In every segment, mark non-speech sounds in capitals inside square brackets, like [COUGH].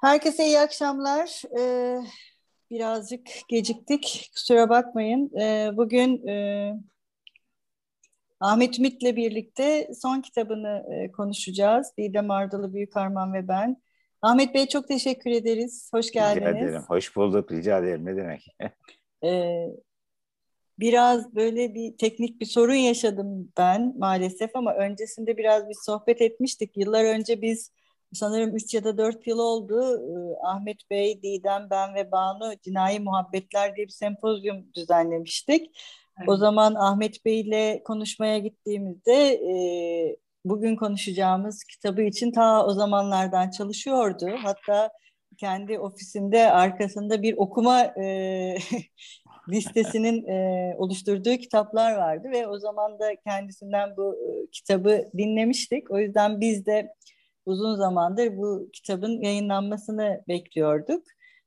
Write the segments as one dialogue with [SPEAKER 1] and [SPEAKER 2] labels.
[SPEAKER 1] Herkese iyi akşamlar. Ee, birazcık geciktik. Kusura bakmayın. Ee, bugün e, Ahmet Ümit'le birlikte son kitabını e, konuşacağız. Didem Ardalı Büyükarman ve ben. Ahmet Bey çok teşekkür ederiz. Hoş geldiniz.
[SPEAKER 2] Rica ederim. Hoş bulduk. Rica ederim. Ne demek? [LAUGHS]
[SPEAKER 1] ee, biraz böyle bir teknik bir sorun yaşadım ben maalesef ama öncesinde biraz bir sohbet etmiştik. Yıllar önce biz sanırım 3 ya da 4 yıl oldu. Ee, Ahmet Bey, Didem, ben ve Banu Cinayi Muhabbetler diye bir sempozyum düzenlemiştik. Evet. O zaman Ahmet Bey ile konuşmaya gittiğimizde e, bugün konuşacağımız kitabı için ta o zamanlardan çalışıyordu. Hatta kendi ofisinde arkasında bir okuma e, [LAUGHS] listesinin e, oluşturduğu kitaplar vardı ve o zaman da kendisinden bu e, kitabı dinlemiştik. O yüzden biz de uzun zamandır bu kitabın yayınlanmasını bekliyorduk.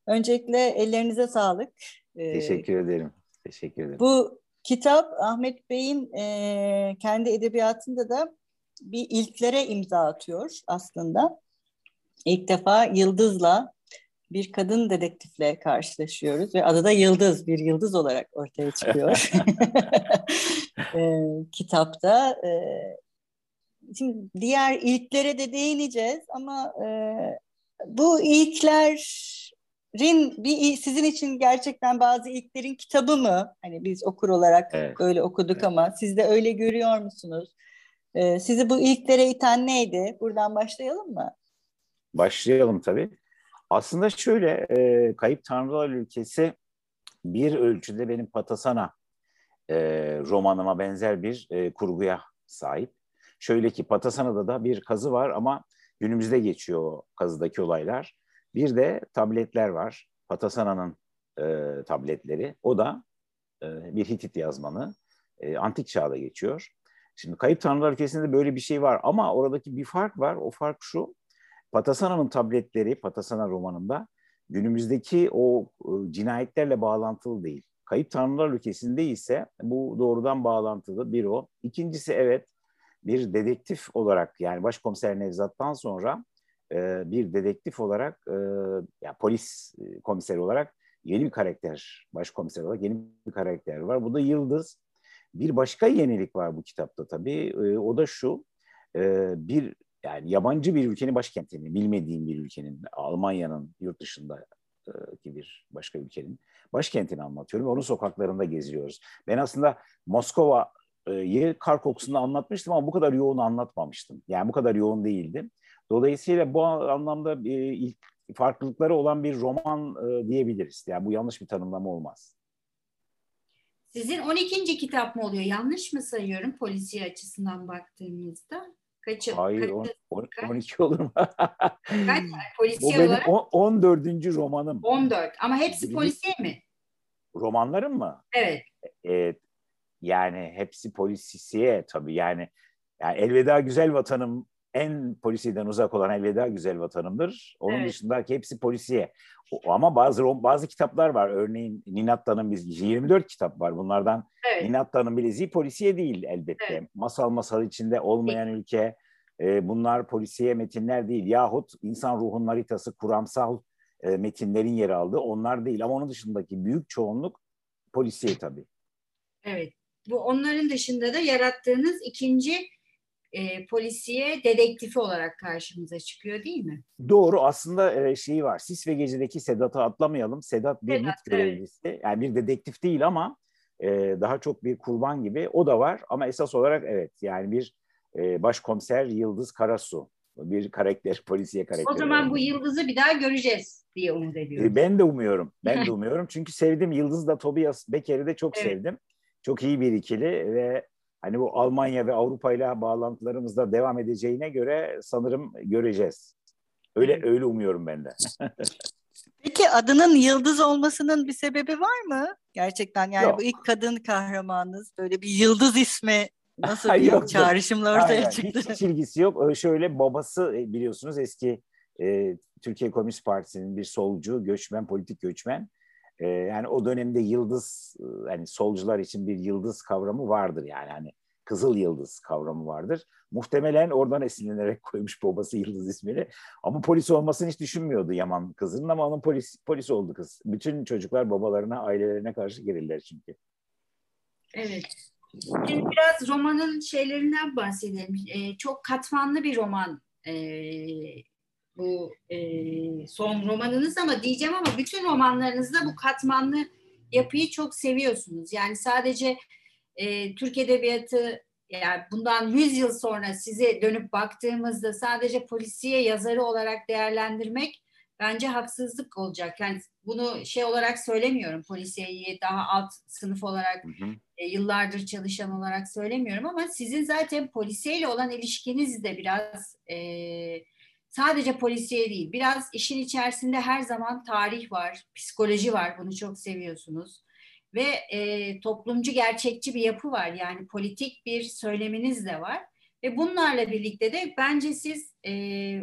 [SPEAKER 1] Öncelikle ellerinize sağlık.
[SPEAKER 2] Ee, Teşekkür ederim. Teşekkür ederim.
[SPEAKER 1] Bu kitap Ahmet Bey'in e, kendi edebiyatında da bir ilklere imza atıyor aslında. İlk defa Yıldız'la bir kadın dedektifle karşılaşıyoruz ve adı da Yıldız, bir yıldız olarak ortaya çıkıyor [LAUGHS] [LAUGHS] e, kitapta. E, Şimdi diğer ilklere de değineceğiz ama e, bu ilklerin bir sizin için gerçekten bazı ilklerin kitabı mı? Hani biz okur olarak evet. öyle okuduk evet. ama siz de öyle görüyor musunuz? E, sizi bu ilklere iten neydi? Buradan başlayalım mı?
[SPEAKER 2] Başlayalım tabii. Aslında şöyle, e, Kayıp Tanrılar Ülkesi bir ölçüde benim Patasana e, romanıma benzer bir e, kurguya sahip. Şöyle ki Patasana'da da bir kazı var ama günümüzde geçiyor o kazıdaki olaylar. Bir de tabletler var. Patasana'nın e, tabletleri. O da e, bir Hitit yazmanı. E, antik çağda geçiyor. Şimdi Kayıp Tanrılar Ülkesi'nde böyle bir şey var ama oradaki bir fark var. O fark şu. Patasana'nın tabletleri, Patasana romanında günümüzdeki o e, cinayetlerle bağlantılı değil. Kayıp Tanrılar Ülkesi'nde ise bu doğrudan bağlantılı bir o. İkincisi evet bir dedektif olarak yani başkomiser Nevzat'tan sonra e, bir dedektif olarak e, yani polis e, komiseri olarak yeni bir karakter başkomiser olarak yeni bir karakter var. Bu da Yıldız. Bir başka yenilik var bu kitapta tabii. E, o da şu e, bir yani yabancı bir ülkenin başkentini, bilmediğim bir ülkenin, Almanya'nın yurt dışındaki bir başka ülkenin başkentini anlatıyorum. Onun sokaklarında geziyoruz. Ben aslında Moskova ye kar kokusunu anlatmıştım ama bu kadar yoğun anlatmamıştım. Yani bu kadar yoğun değildi. Dolayısıyla bu anlamda e, ilk farklılıkları olan bir roman e, diyebiliriz. Yani bu yanlış bir tanımlama olmaz.
[SPEAKER 3] Sizin 12. kitap mı oluyor? Yanlış mı sayıyorum polisiye açısından baktığımızda?
[SPEAKER 2] Kaçı? Hayır, on, on, 12 olur mu?
[SPEAKER 3] Kaç? Polisiye
[SPEAKER 2] Bu benim olarak? 14. romanım.
[SPEAKER 3] 14 ama hepsi polisiye mi?
[SPEAKER 2] Romanlarım mı?
[SPEAKER 3] Evet.
[SPEAKER 2] E, yani hepsi polisiye tabii yani, yani elveda güzel vatanım en polisiden uzak olan elveda güzel vatanımdır. Onun evet. dışındaki hepsi polisiye. O, ama bazı bazı kitaplar var. Örneğin Ninatta'nın biz 24 kitap var. Bunlardan evet. Ninatta'nın bileziği polisiye değil elbette. Evet. Masal masal içinde olmayan evet. ülke. E, bunlar polisiye metinler değil. Yahut insan ruhunun haritası kuramsal e, metinlerin yer aldığı onlar değil. Ama onun dışındaki büyük çoğunluk polisiye tabii.
[SPEAKER 3] Evet bu onların dışında da yarattığınız ikinci e, polisiye dedektifi olarak karşımıza çıkıyor değil mi?
[SPEAKER 2] Doğru aslında e, şeyi var. Sis ve Gece'deki Sedat'ı atlamayalım. Sedat bir Sedat, MIT görevlisi. Evet. Yani bir dedektif değil ama e, daha çok bir kurban gibi. O da var ama esas olarak evet yani bir e, başkomiser Yıldız Karasu. Bir karakter, [LAUGHS] polisiye karakter.
[SPEAKER 3] O zaman bu Yıldız'ı bir daha göreceğiz diye umut ediyorum.
[SPEAKER 2] E, ben de umuyorum. Ben de umuyorum. Çünkü sevdim. Yıldız da Tobias Becker'i de çok evet. sevdim çok iyi bir ikili ve hani bu Almanya ve Avrupa ile bağlantılarımızda devam edeceğine göre sanırım göreceğiz. Öyle öyle umuyorum ben de. [LAUGHS]
[SPEAKER 1] Peki adının Yıldız olmasının bir sebebi var mı? Gerçekten yani Yok. bu ilk kadın kahramanınız böyle bir Yıldız ismi nasıl [LAUGHS] bir yok, çağrışımla ortaya hayır, çıktı?
[SPEAKER 2] Hiç, hiç ilgisi yok. Şöyle babası e, biliyorsunuz eski e, Türkiye Komünist Partisi'nin bir solcu, göçmen, politik göçmen. E, yani o dönemde yıldız, yani solcular için bir yıldız kavramı vardır yani. Hani Kızıl Yıldız kavramı vardır. Muhtemelen oradan esinlenerek [LAUGHS] koymuş babası Yıldız ismini. Ama polis olmasını hiç düşünmüyordu Yaman kızının ama onun polis polis oldu kız. Bütün çocuklar babalarına, ailelerine karşı gelirler çünkü.
[SPEAKER 3] Evet. Şimdi biraz romanın şeylerinden bahsedelim. Ee, çok katmanlı bir roman ee, bu e, son romanınız ama diyeceğim ama bütün romanlarınızda bu katmanlı yapıyı çok seviyorsunuz. Yani sadece e, Türk Edebiyatı yani bundan 100 yıl sonra size dönüp baktığımızda sadece polisiye yazarı olarak değerlendirmek bence haksızlık olacak. Yani bunu şey olarak söylemiyorum polisiyeyi daha alt sınıf olarak hı hı. E, yıllardır çalışan olarak söylemiyorum ama sizin zaten polisiyeyle olan ilişkiniz de biraz e, sadece polisiye değil biraz işin içerisinde her zaman tarih var, psikoloji var bunu çok seviyorsunuz ve e, toplumcu gerçekçi bir yapı var yani politik bir söyleminiz de var. Ve bunlarla birlikte de bence siz e,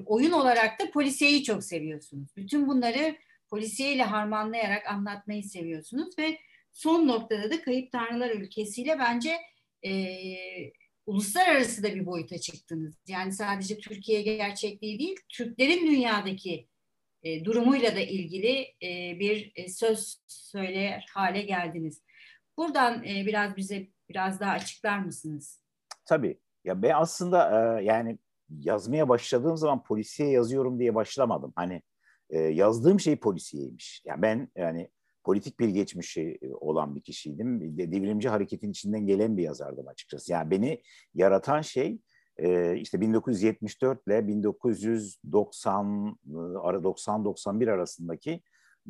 [SPEAKER 3] oyun olarak da polisiyeyi çok seviyorsunuz. Bütün bunları polisiyeyle harmanlayarak anlatmayı seviyorsunuz ve son noktada da Kayıp Tanrılar ülkesiyle bence e, uluslararası da bir boyuta çıktınız. Yani sadece Türkiye gerçekliği değil, Türklerin dünyadaki e, durumuyla da ilgili e, bir e, söz söyler hale geldiniz. Buradan e, biraz bize biraz daha açıklar mısınız?
[SPEAKER 2] Tabii. Ya ben aslında e, yani yazmaya başladığım zaman polisiye yazıyorum diye başlamadım. Hani e, yazdığım şey polisiyeymiş. Yani ben yani politik bir geçmişi olan bir kişiydim. Devrimci hareketin içinden gelen bir yazardım açıkçası. Yani beni yaratan şey e, işte 1974 ile 1990 90-91 arasındaki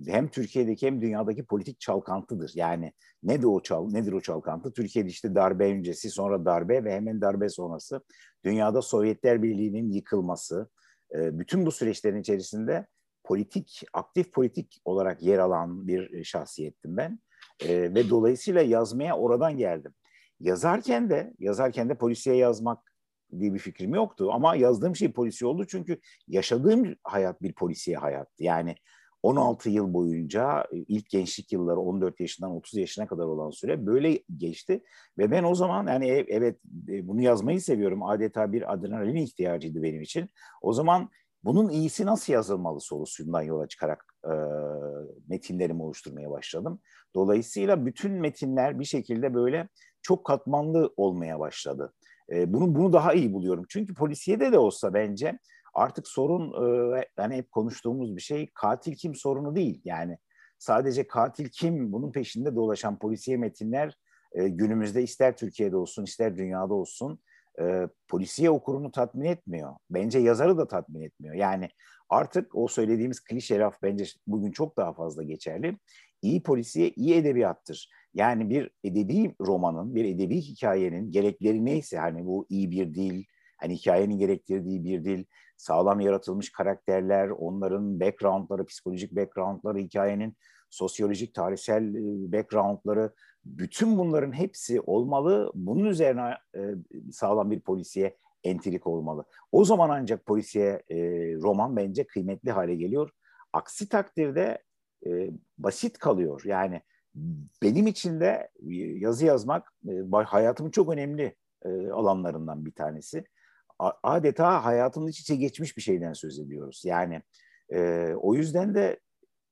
[SPEAKER 2] hem Türkiye'deki hem dünyadaki politik çalkantıdır. Yani nedir o çal nedir o çalkantı? Türkiye'de işte darbe öncesi, sonra darbe ve hemen darbe sonrası dünyada Sovyetler Birliği'nin yıkılması, e, bütün bu süreçlerin içerisinde politik, aktif politik olarak yer alan bir şahsiyettim ben. E, ve dolayısıyla yazmaya oradan geldim. Yazarken de, yazarken de polisiye yazmak diye bir fikrim yoktu. Ama yazdığım şey polisiye oldu çünkü yaşadığım hayat bir polisiye hayattı. Yani 16 yıl boyunca e, ilk gençlik yılları 14 yaşından 30 yaşına kadar olan süre böyle geçti. Ve ben o zaman yani evet e, bunu yazmayı seviyorum. Adeta bir adrenalin ihtiyacıydı benim için. O zaman bunun iyisi nasıl yazılmalı sorusundan yola çıkarak e, metinlerimi oluşturmaya başladım. Dolayısıyla bütün metinler bir şekilde böyle çok katmanlı olmaya başladı. E, bunu bunu daha iyi buluyorum. Çünkü polisiyede de olsa bence artık sorun e, hani hep konuştuğumuz bir şey katil kim sorunu değil. Yani sadece katil kim bunun peşinde dolaşan polisiye metinler e, günümüzde ister Türkiye'de olsun ister dünyada olsun e, polisiye okurunu tatmin etmiyor. Bence yazarı da tatmin etmiyor. Yani artık o söylediğimiz klişe laf bence bugün çok daha fazla geçerli. İyi polisiye iyi edebiyattır. Yani bir edebi romanın, bir edebi hikayenin gerekleri neyse hani bu iyi bir dil, hani hikayenin gerektirdiği bir dil, sağlam yaratılmış karakterler, onların backgroundları, psikolojik backgroundları, hikayenin sosyolojik, tarihsel e, backgroundları, bütün bunların hepsi olmalı. Bunun üzerine e, sağlam bir polisiye entrik olmalı. O zaman ancak polisiye e, roman bence kıymetli hale geliyor. Aksi takdirde basit kalıyor. Yani benim için de yazı yazmak hayatımın çok önemli alanlarından bir tanesi. adeta hayatımın iç içe geçmiş bir şeyden söz ediyoruz. Yani e, o yüzden de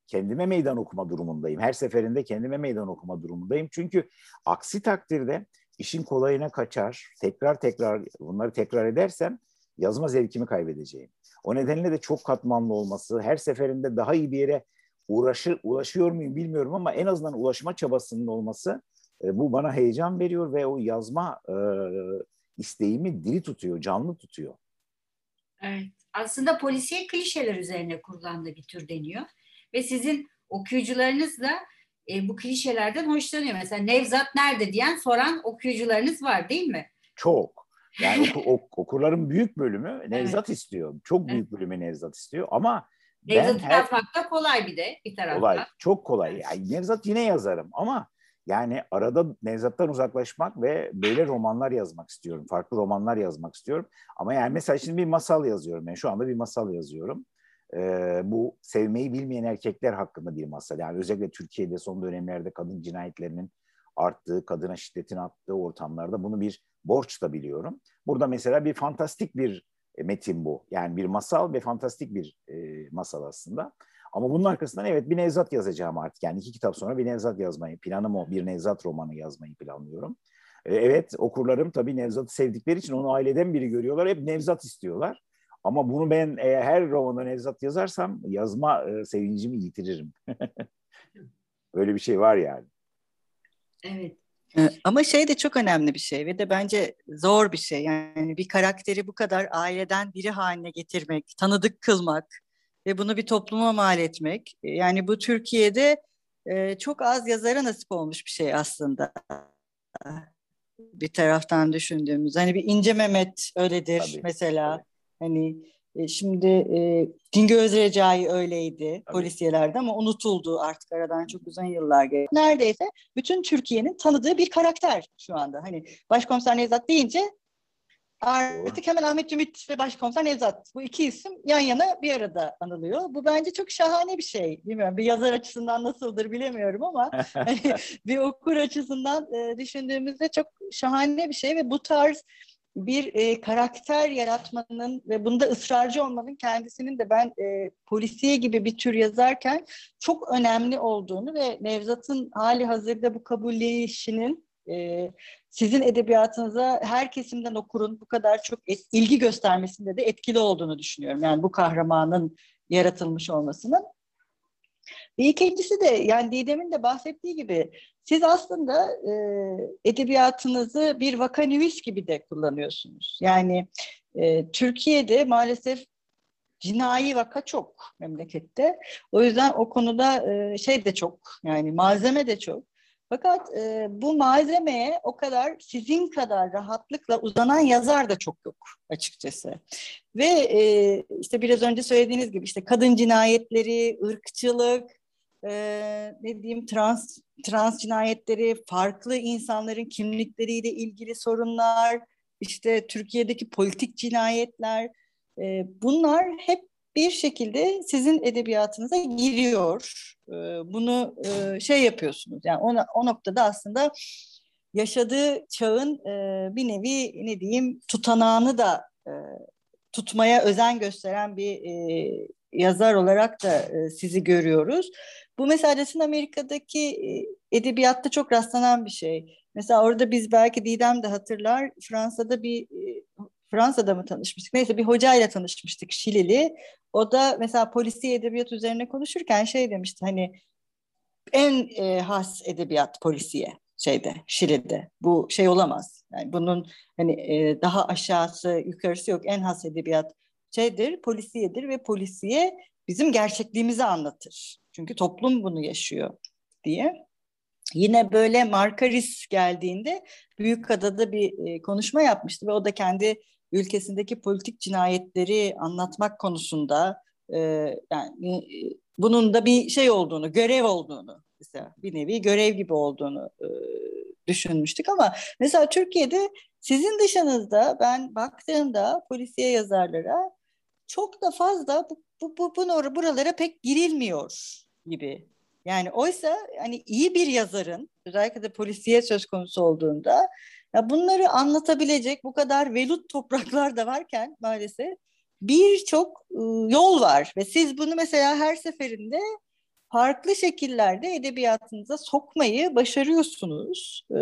[SPEAKER 2] kendime meydan okuma durumundayım. Her seferinde kendime meydan okuma durumundayım. Çünkü aksi takdirde işin kolayına kaçar. Tekrar tekrar bunları tekrar edersem yazma zevkimi kaybedeceğim. O nedenle de çok katmanlı olması, her seferinde daha iyi bir yere uğraşır, ulaşıyor muyum bilmiyorum ama en azından ulaşma çabasının olması e, bu bana heyecan veriyor ve o yazma e, isteğimi diri tutuyor, canlı tutuyor.
[SPEAKER 3] Evet. Aslında polisiye klişeler üzerine kurulan da bir tür deniyor. Ve sizin okuyucularınız da e, bu klişelerden hoşlanıyor. Mesela Nevzat nerede diyen soran okuyucularınız var değil mi?
[SPEAKER 2] Çok. Yani oku, [LAUGHS] ok, okurların büyük bölümü Nevzat evet. istiyor. Çok büyük evet. bölümü Nevzat istiyor ama
[SPEAKER 3] Nevzat'ı her... yazmak da kolay bir de bir taraftan.
[SPEAKER 2] Kolay, çok kolay. Yani Nevzat yine yazarım ama yani arada Nevzat'tan uzaklaşmak ve böyle romanlar yazmak istiyorum. Farklı romanlar yazmak istiyorum. Ama yani mesela şimdi bir masal yazıyorum. Ben şu anda bir masal yazıyorum. Ee, bu sevmeyi bilmeyen erkekler hakkında bir masal. Yani özellikle Türkiye'de son dönemlerde kadın cinayetlerinin arttığı, kadına şiddetin arttığı ortamlarda bunu bir borç da biliyorum. Burada mesela bir fantastik bir e, metin bu. Yani bir masal ve fantastik bir e, masal aslında. Ama bunun arkasından evet bir Nevzat yazacağım artık. Yani iki kitap sonra bir Nevzat yazmayı, planım o. Bir Nevzat romanı yazmayı planlıyorum. E, evet okurlarım tabii Nevzat'ı sevdikleri için onu aileden biri görüyorlar. Hep Nevzat istiyorlar. Ama bunu ben e, her romanda Nevzat yazarsam yazma e, sevincimi yitiririm. [LAUGHS] Böyle bir şey var yani.
[SPEAKER 3] Evet.
[SPEAKER 1] Ee, ama şey de çok önemli bir şey ve de bence zor bir şey. Yani bir karakteri bu kadar aileden biri haline getirmek, tanıdık kılmak ve bunu bir topluma mal etmek. E, yani bu Türkiye'de e, çok az yazara nasip olmuş bir şey aslında. Bir taraftan düşündüğümüz. Hani bir İnce Mehmet öyledir Tabii. mesela. Hani e, şimdi e, Cingöz Recai öyleydi Tabii. polisiyelerde ama unutuldu artık aradan çok uzun yıllar geçti. Neredeyse bütün Türkiye'nin tanıdığı bir karakter şu anda. Hani Başkomiser Nevzat deyince artık hemen Ahmet Ümit ve Başkomiser Nevzat bu iki isim yan yana bir arada anılıyor. Bu bence çok şahane bir şey. Bilmiyorum bir yazar açısından nasıldır bilemiyorum ama [LAUGHS] hani bir okur açısından e, düşündüğümüzde çok şahane bir şey ve bu tarz bir e, karakter yaratmanın ve bunda ısrarcı olmanın kendisinin de ben e, polisiye gibi bir tür yazarken çok önemli olduğunu ve Nevzat'ın hali hazırda bu kabulleyişinin e, sizin edebiyatınıza her kesimden okurun bu kadar çok et, ilgi göstermesinde de etkili olduğunu düşünüyorum. Yani bu kahramanın yaratılmış olmasının. Ve ikincisi de yani Didem'in de bahsettiği gibi siz aslında e, edebiyatınızı bir vakanüvis gibi de kullanıyorsunuz. Yani e, Türkiye'de maalesef cinayi vaka çok memlekette. O yüzden o konuda e, şey de çok yani malzeme de çok. Fakat e, bu malzemeye o kadar sizin kadar rahatlıkla uzanan yazar da çok yok açıkçası. Ve e, işte biraz önce söylediğiniz gibi işte kadın cinayetleri, ırkçılık, e, ne diyeyim trans trans cinayetleri, farklı insanların kimlikleriyle ilgili sorunlar, işte Türkiye'deki politik cinayetler, e, bunlar hep bir şekilde sizin edebiyatınıza giriyor. E, bunu e, şey yapıyorsunuz. Yani o, o noktada aslında yaşadığı çağın e, bir nevi ne diyeyim tutanağını da e, tutmaya özen gösteren bir e, yazar olarak da e, sizi görüyoruz. Bu mesela Latin Amerika'daki e, edebiyatta çok rastlanan bir şey. Mesela orada biz belki Didem de hatırlar Fransa'da bir e, Fransa'da mı tanışmıştık? Neyse bir hocayla tanışmıştık Şilili. O da mesela polisi edebiyat üzerine konuşurken şey demişti hani en e, has edebiyat polisiye şeyde Şili'de. Bu şey olamaz. Yani bunun hani e, daha aşağısı yukarısı yok. En has edebiyat şeydir, polisiyedir ve polisiye bizim gerçekliğimizi anlatır. Çünkü toplum bunu yaşıyor diye. Yine böyle Markaris geldiğinde Büyükada'da bir e, konuşma yapmıştı ve o da kendi ülkesindeki politik cinayetleri anlatmak konusunda e, yani e, bunun da bir şey olduğunu, görev olduğunu mesela bir nevi görev gibi olduğunu düşünmüştük ama mesela Türkiye'de sizin dışınızda ben baktığımda polisiye yazarlara çok da fazla bu, bu, bu, bu buralara pek girilmiyor gibi. Yani oysa hani iyi bir yazarın özellikle de polisiye söz konusu olduğunda ya bunları anlatabilecek bu kadar velut topraklar da varken maalesef birçok ıı, yol var ve siz bunu mesela her seferinde farklı şekillerde edebiyatınıza sokmayı başarıyorsunuz. Ee,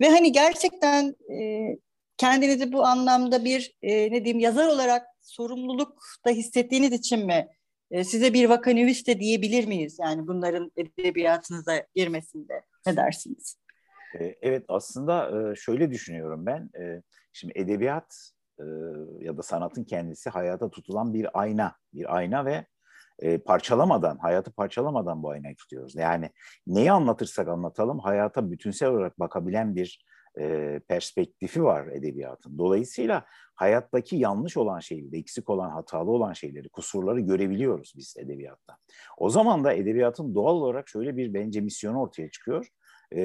[SPEAKER 1] ve hani gerçekten e, kendinizi bu anlamda bir e, ne diyeyim yazar olarak sorumluluk da hissettiğiniz için mi e, size bir vakanüvis de diyebilir miyiz? Yani bunların edebiyatınıza girmesinde ne dersiniz?
[SPEAKER 2] E, evet aslında e, şöyle düşünüyorum ben. E, şimdi edebiyat ya da sanatın kendisi hayata tutulan bir ayna. Bir ayna ve parçalamadan, hayatı parçalamadan bu aynayı tutuyoruz. Yani neyi anlatırsak anlatalım hayata bütünsel olarak bakabilen bir e, perspektifi var edebiyatın. Dolayısıyla hayattaki yanlış olan şeyleri, eksik olan, hatalı olan şeyleri, kusurları görebiliyoruz biz edebiyatta. O zaman da edebiyatın doğal olarak şöyle bir bence misyonu ortaya çıkıyor. E,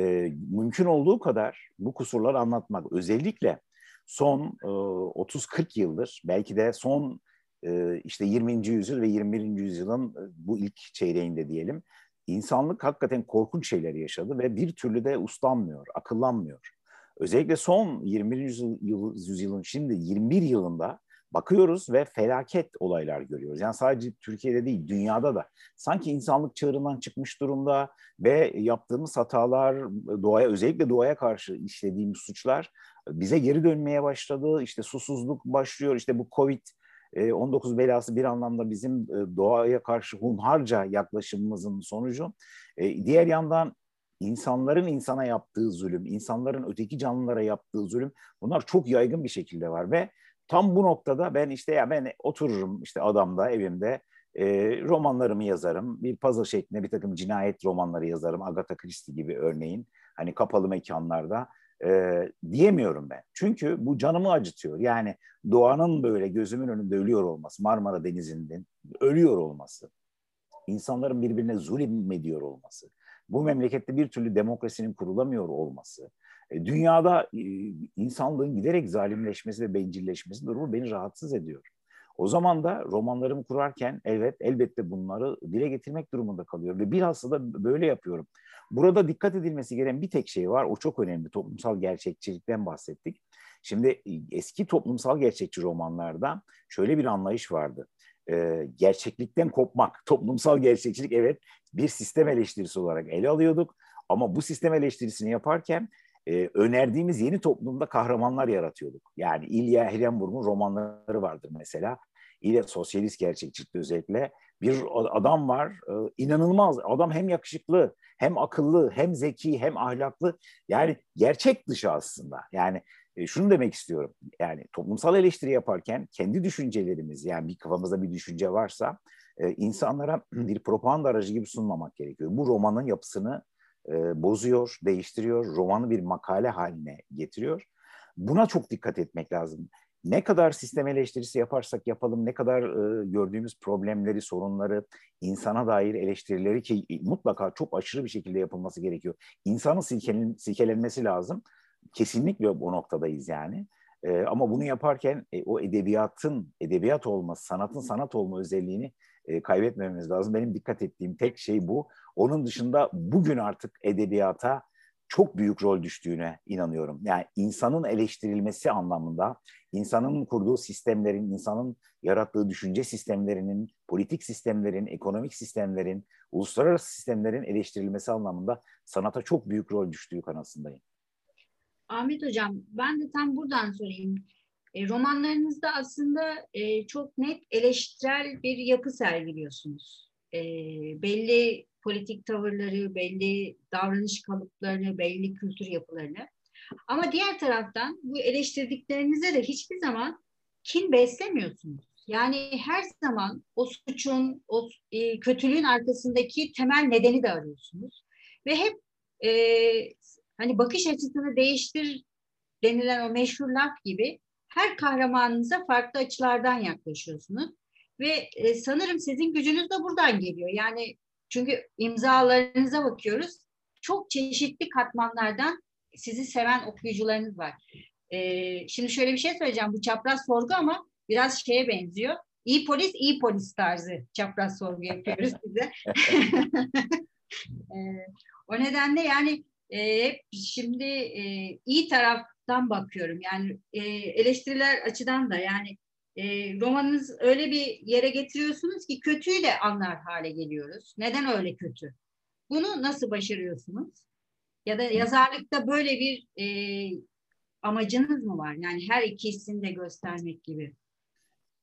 [SPEAKER 2] mümkün olduğu kadar bu kusurları anlatmak. Özellikle son e, 30-40 yıldır, belki de son e, işte 20. yüzyıl ve 21. yüzyılın bu ilk çeyreğinde diyelim insanlık hakikaten korkunç şeyler yaşadı ve bir türlü de uslanmıyor, akıllanmıyor. Özellikle son 21. Yüzyıl, yüzyılın şimdi 21 yılında bakıyoruz ve felaket olaylar görüyoruz. Yani sadece Türkiye'de değil, dünyada da. Sanki insanlık çığırından çıkmış durumda ve yaptığımız hatalar, doğaya özellikle doğaya karşı işlediğimiz suçlar bize geri dönmeye başladı. İşte susuzluk başlıyor, işte bu Covid 19 belası bir anlamda bizim doğaya karşı hunharca yaklaşımımızın sonucu. Diğer yandan insanların insana yaptığı zulüm, insanların öteki canlılara yaptığı zulüm bunlar çok yaygın bir şekilde var ve tam bu noktada ben işte ya ben otururum işte adamda evimde e, romanlarımı yazarım. Bir puzzle şeklinde bir takım cinayet romanları yazarım. Agatha Christie gibi örneğin. Hani kapalı mekanlarda e, diyemiyorum ben. Çünkü bu canımı acıtıyor. Yani doğanın böyle gözümün önünde ölüyor olması, Marmara Denizi'nin ölüyor olması, insanların birbirine zulüm ediyor olması, bu memlekette bir türlü demokrasinin kurulamıyor olması, e, dünyada e, insanlığın giderek zalimleşmesi ve bencilleşmesi durumu beni rahatsız ediyor. O zaman da romanlarımı kurarken evet elbette bunları dile getirmek durumunda kalıyorum ve bilhassa da böyle yapıyorum. Burada dikkat edilmesi gereken bir tek şey var. O çok önemli. Toplumsal gerçekçilikten bahsettik. Şimdi e, eski toplumsal gerçekçi romanlarda şöyle bir anlayış vardı. Ee, gerçeklikten kopmak, toplumsal gerçekçilik evet bir sistem eleştirisi olarak ele alıyorduk. Ama bu sistem eleştirisini yaparken e, önerdiğimiz yeni toplumda kahramanlar yaratıyorduk. Yani İlya Hirenburg'un romanları vardır mesela. İle sosyalist gerçekçilikte özellikle bir adam var e, inanılmaz adam hem yakışıklı hem akıllı hem zeki hem ahlaklı yani gerçek dışı aslında yani e, şunu demek istiyorum yani toplumsal eleştiri yaparken kendi düşüncelerimiz yani bir kafamızda bir düşünce varsa e, insanlara [CLEARS THROAT] bir propaganda aracı gibi sunmamak gerekiyor. Bu romanın yapısını e, bozuyor, değiştiriyor, romanı bir makale haline getiriyor. Buna çok dikkat etmek lazım. Ne kadar sistem eleştirisi yaparsak yapalım, ne kadar e, gördüğümüz problemleri, sorunları, insana dair eleştirileri ki mutlaka çok aşırı bir şekilde yapılması gerekiyor. İnsanın silkelen, silkelenmesi lazım. Kesinlikle bu noktadayız yani. E, ama bunu yaparken e, o edebiyatın edebiyat olması, sanatın sanat olma özelliğini e, kaybetmememiz lazım. Benim dikkat ettiğim tek şey bu. Onun dışında bugün artık edebiyata çok büyük rol düştüğüne inanıyorum. Yani insanın eleştirilmesi anlamında, insanın kurduğu sistemlerin, insanın yarattığı düşünce sistemlerinin, politik sistemlerin, ekonomik sistemlerin, uluslararası sistemlerin eleştirilmesi anlamında sanata çok büyük rol düştüğü kanısındayım.
[SPEAKER 3] Ahmet Hocam, ben de tam buradan sorayım. E, romanlarınızda aslında e, çok net eleştirel bir yapı sergiliyorsunuz. E, belli politik tavırları, belli davranış kalıplarını, belli kültür yapılarını. Ama diğer taraftan bu eleştirdiklerinize de hiçbir zaman kin beslemiyorsunuz. Yani her zaman o suçun, o e, kötülüğün arkasındaki temel nedeni de arıyorsunuz. Ve hep e, hani bakış açısını değiştir denilen o meşhur laf gibi her kahramanınıza farklı açılardan yaklaşıyorsunuz. Ve e, sanırım sizin gücünüz de buradan geliyor. Yani çünkü imzalarınıza bakıyoruz. Çok çeşitli katmanlardan sizi seven okuyucularınız var. E, şimdi şöyle bir şey söyleyeceğim. Bu çapraz sorgu ama biraz şeye benziyor. İyi polis, iyi polis tarzı çapraz sorgu yapıyoruz size. [LAUGHS] [LAUGHS] e, o nedenle yani e, hep şimdi e, iyi taraf taraftan bakıyorum. Yani e, eleştiriler açıdan da yani e, romanınız öyle bir yere getiriyorsunuz ki kötüyü de anlar hale geliyoruz. Neden öyle kötü? Bunu nasıl başarıyorsunuz? Ya da yazarlıkta böyle bir e, amacınız mı var? Yani her ikisini de göstermek gibi.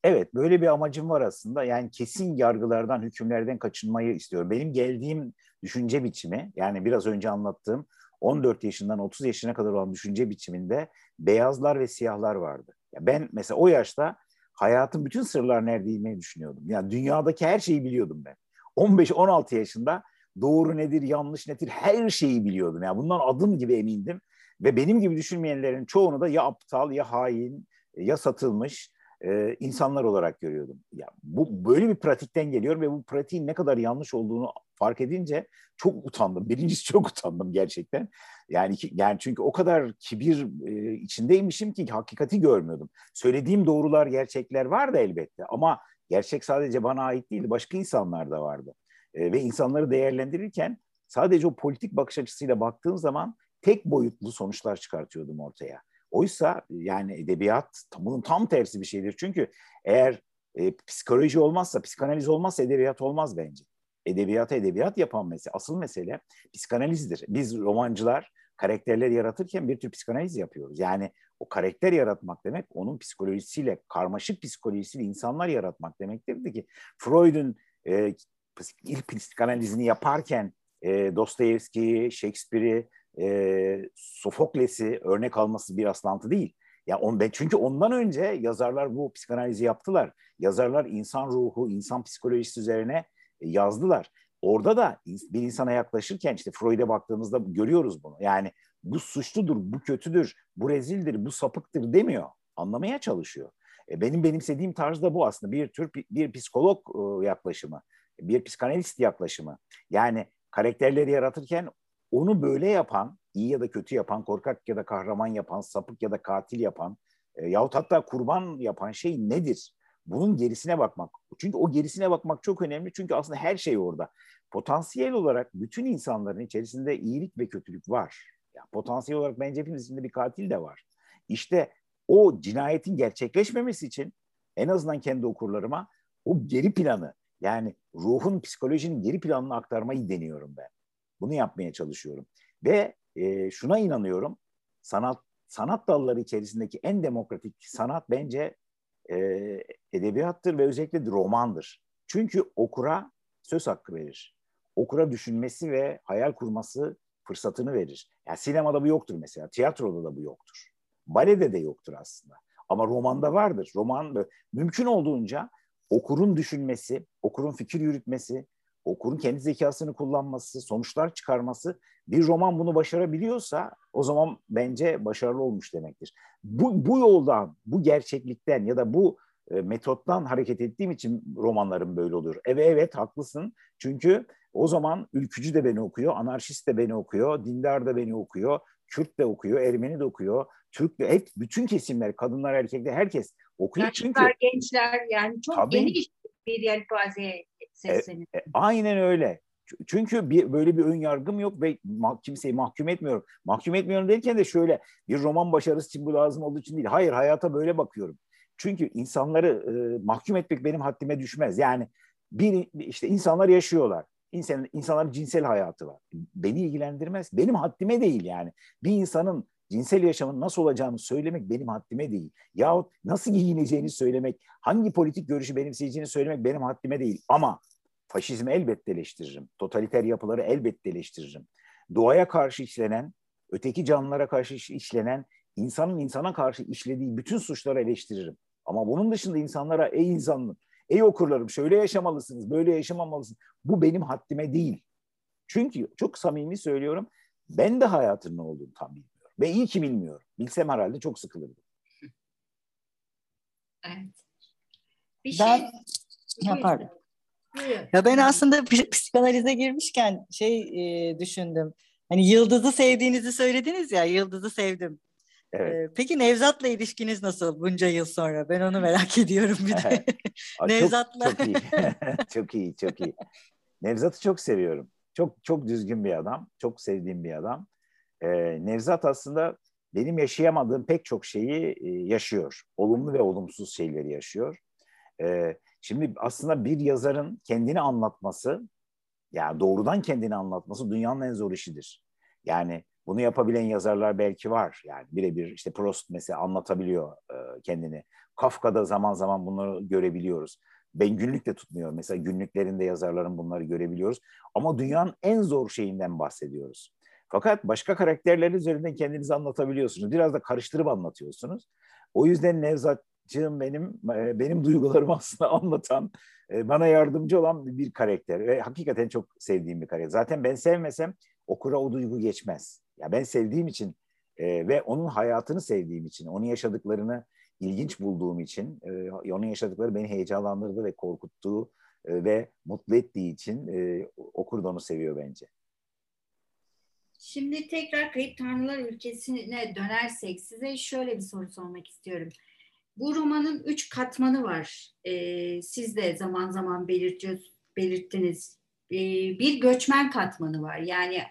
[SPEAKER 2] Evet, böyle bir amacım var aslında. Yani kesin yargılardan, hükümlerden kaçınmayı istiyorum. Benim geldiğim düşünce biçimi, yani biraz önce anlattığım 14 yaşından 30 yaşına kadar olan düşünce biçiminde beyazlar ve siyahlar vardı. Ya ben mesela o yaşta hayatın bütün sırlar neredeyimi düşünüyordum. Yani dünyadaki her şeyi biliyordum ben. 15-16 yaşında doğru nedir, yanlış nedir her şeyi biliyordum. Yani bundan adım gibi emindim. Ve benim gibi düşünmeyenlerin çoğunu da ya aptal ya hain ya satılmış e, insanlar olarak görüyordum. Ya bu böyle bir pratikten geliyor ve bu pratiğin ne kadar yanlış olduğunu fark edince çok utandım. [LAUGHS] Birincisi çok utandım gerçekten. Yani yani çünkü o kadar kibir e, içindeymişim ki hakikati görmüyordum. Söylediğim doğrular, gerçekler vardı elbette ama gerçek sadece bana ait değildi. Başka insanlar da vardı. e, ve insanları değerlendirirken sadece o politik bakış açısıyla baktığım zaman tek boyutlu sonuçlar çıkartıyordum ortaya. Oysa yani edebiyat bunun tam tersi bir şeydir. Çünkü eğer e, psikoloji olmazsa, psikanaliz olmazsa edebiyat olmaz bence. Edebiyata edebiyat yapan mesele, asıl mesele psikanalizdir. Biz romancılar karakterler yaratırken bir tür psikanaliz yapıyoruz. Yani o karakter yaratmak demek onun psikolojisiyle, karmaşık psikolojisiyle insanlar yaratmak demektir ki Freud'un e, ilk psikanalizini yaparken e, Dostoyevski'yi, Shakespeare'i, e, Sofokles'i örnek alması bir aslantı değil. Ya on, çünkü ondan önce yazarlar bu psikanalizi yaptılar. Yazarlar insan ruhu, insan psikolojisi üzerine e, yazdılar. Orada da bir insana yaklaşırken işte Freud'e baktığımızda görüyoruz bunu. Yani bu suçludur, bu kötüdür, bu rezildir, bu sapıktır demiyor. Anlamaya çalışıyor. E, benim benimsediğim tarz da bu aslında bir tür bir psikolog yaklaşımı, bir psikanalist yaklaşımı. Yani karakterleri yaratırken onu böyle yapan, iyi ya da kötü yapan, korkak ya da kahraman yapan, sapık ya da katil yapan e, yahut hatta kurban yapan şey nedir? Bunun gerisine bakmak. Çünkü o gerisine bakmak çok önemli. Çünkü aslında her şey orada. Potansiyel olarak bütün insanların içerisinde iyilik ve kötülük var. Yani potansiyel olarak bence hepimiz içinde bir katil de var. İşte o cinayetin gerçekleşmemesi için en azından kendi okurlarıma o geri planı yani ruhun psikolojinin geri planını aktarmayı deniyorum ben. Bunu yapmaya çalışıyorum. Ve e, şuna inanıyorum. Sanat sanat dalları içerisindeki en demokratik sanat bence e, edebiyattır ve özellikle romandır. Çünkü okura söz hakkı verir. Okura düşünmesi ve hayal kurması fırsatını verir. Yani sinemada bu yoktur mesela, tiyatroda da bu yoktur. Balede de yoktur aslında. Ama romanda vardır. Roman mümkün olduğunca okurun düşünmesi, okurun fikir yürütmesi, okurun kendi zekasını kullanması, sonuçlar çıkarması bir roman bunu başarabiliyorsa o zaman bence başarılı olmuş demektir. Bu, bu yoldan, bu gerçeklikten ya da bu e, metottan hareket ettiğim için romanlarım böyle oluyor. Evet evet haklısın. Çünkü o zaman ülkücü de beni okuyor, anarşist de beni okuyor, dindar da beni okuyor, Kürt de okuyor, Ermeni de okuyor, Türk de hep bütün kesimler, kadınlar, erkekler herkes okuyor.
[SPEAKER 3] Yaşlılar, çünkü gençler yani çok tabii, geniş bir yelpazeye sesleniyor. E, e,
[SPEAKER 2] aynen öyle. Çünkü bir, böyle bir ön yargım yok ve ma- kimseyi mahkum etmiyorum. Mahkum etmiyorum derken de şöyle bir roman başarısı için bu lazım olduğu için değil. Hayır hayata böyle bakıyorum. Çünkü insanları e, mahkum etmek benim haddime düşmez. Yani bir işte insanlar yaşıyorlar. İnsan, insanların cinsel hayatı var. Beni ilgilendirmez. Benim haddime değil yani. Bir insanın cinsel yaşamın nasıl olacağını söylemek benim haddime değil. Yahut nasıl giyineceğini söylemek, hangi politik görüşü benimseyeceğini söylemek benim haddime değil. Ama faşizmi elbette eleştiririm. Totaliter yapıları elbette eleştiririm. Doğaya karşı işlenen, öteki canlılara karşı işlenen, insanın insana karşı işlediği bütün suçları eleştiririm. Ama bunun dışında insanlara ey insanlık, ey okurlarım şöyle yaşamalısınız, böyle yaşamamalısınız. Bu benim haddime değil. Çünkü çok samimi söylüyorum ben de hayatın ne olduğunu tam bilmiyorum. Ve iyi ki bilmiyorum. Bilsem herhalde çok sıkılırdım.
[SPEAKER 3] Evet.
[SPEAKER 1] Bir şey... Ben... Ya, pardon. Ya ben aslında [LAUGHS] psikanalize girmişken şey e, düşündüm. Hani Yıldız'ı sevdiğinizi söylediniz ya, Yıldız'ı sevdim. Evet. Ee, peki Nevzat'la ilişkiniz nasıl bunca yıl sonra? Ben onu [LAUGHS] merak ediyorum bir de. [LAUGHS]
[SPEAKER 2] Nevzat'la. Çok, çok iyi. çok iyi, çok iyi. Nevzat'ı çok seviyorum. Çok çok düzgün bir adam. Çok sevdiğim bir adam. Ee, Nevzat aslında benim yaşayamadığım pek çok şeyi e, yaşıyor. Olumlu ve olumsuz şeyleri yaşıyor. Ee, şimdi aslında bir yazarın kendini anlatması, yani doğrudan kendini anlatması dünyanın en zor işidir. Yani bunu yapabilen yazarlar belki var. Yani birebir işte Proust mesela anlatabiliyor e, kendini. Kafka'da zaman zaman bunları görebiliyoruz. Ben günlük de tutmuyorum. Mesela günlüklerinde yazarların bunları görebiliyoruz. Ama dünyanın en zor şeyinden bahsediyoruz. Fakat başka karakterler üzerinden kendinizi anlatabiliyorsunuz. Biraz da karıştırıp anlatıyorsunuz. O yüzden Nevzatcığım benim e, benim duygularımı [LAUGHS] aslında anlatan, e, bana yardımcı olan bir karakter ve hakikaten çok sevdiğim bir karakter. Zaten ben sevmesem okura o duygu geçmez. Ya ben sevdiğim için e, ve onun hayatını sevdiğim için, onun yaşadıklarını ilginç bulduğum için, onun yaşadıkları beni heyecanlandırdı ve korkuttuğu ve mutlu ettiği için okur da onu seviyor bence.
[SPEAKER 3] Şimdi tekrar Kayıp Tanrılar ülkesine dönersek size şöyle bir soru sormak istiyorum. Bu romanın üç katmanı var. Ee, siz de zaman zaman belirtiyorsunuz belirttiniz. e, bir göçmen katmanı var. Yani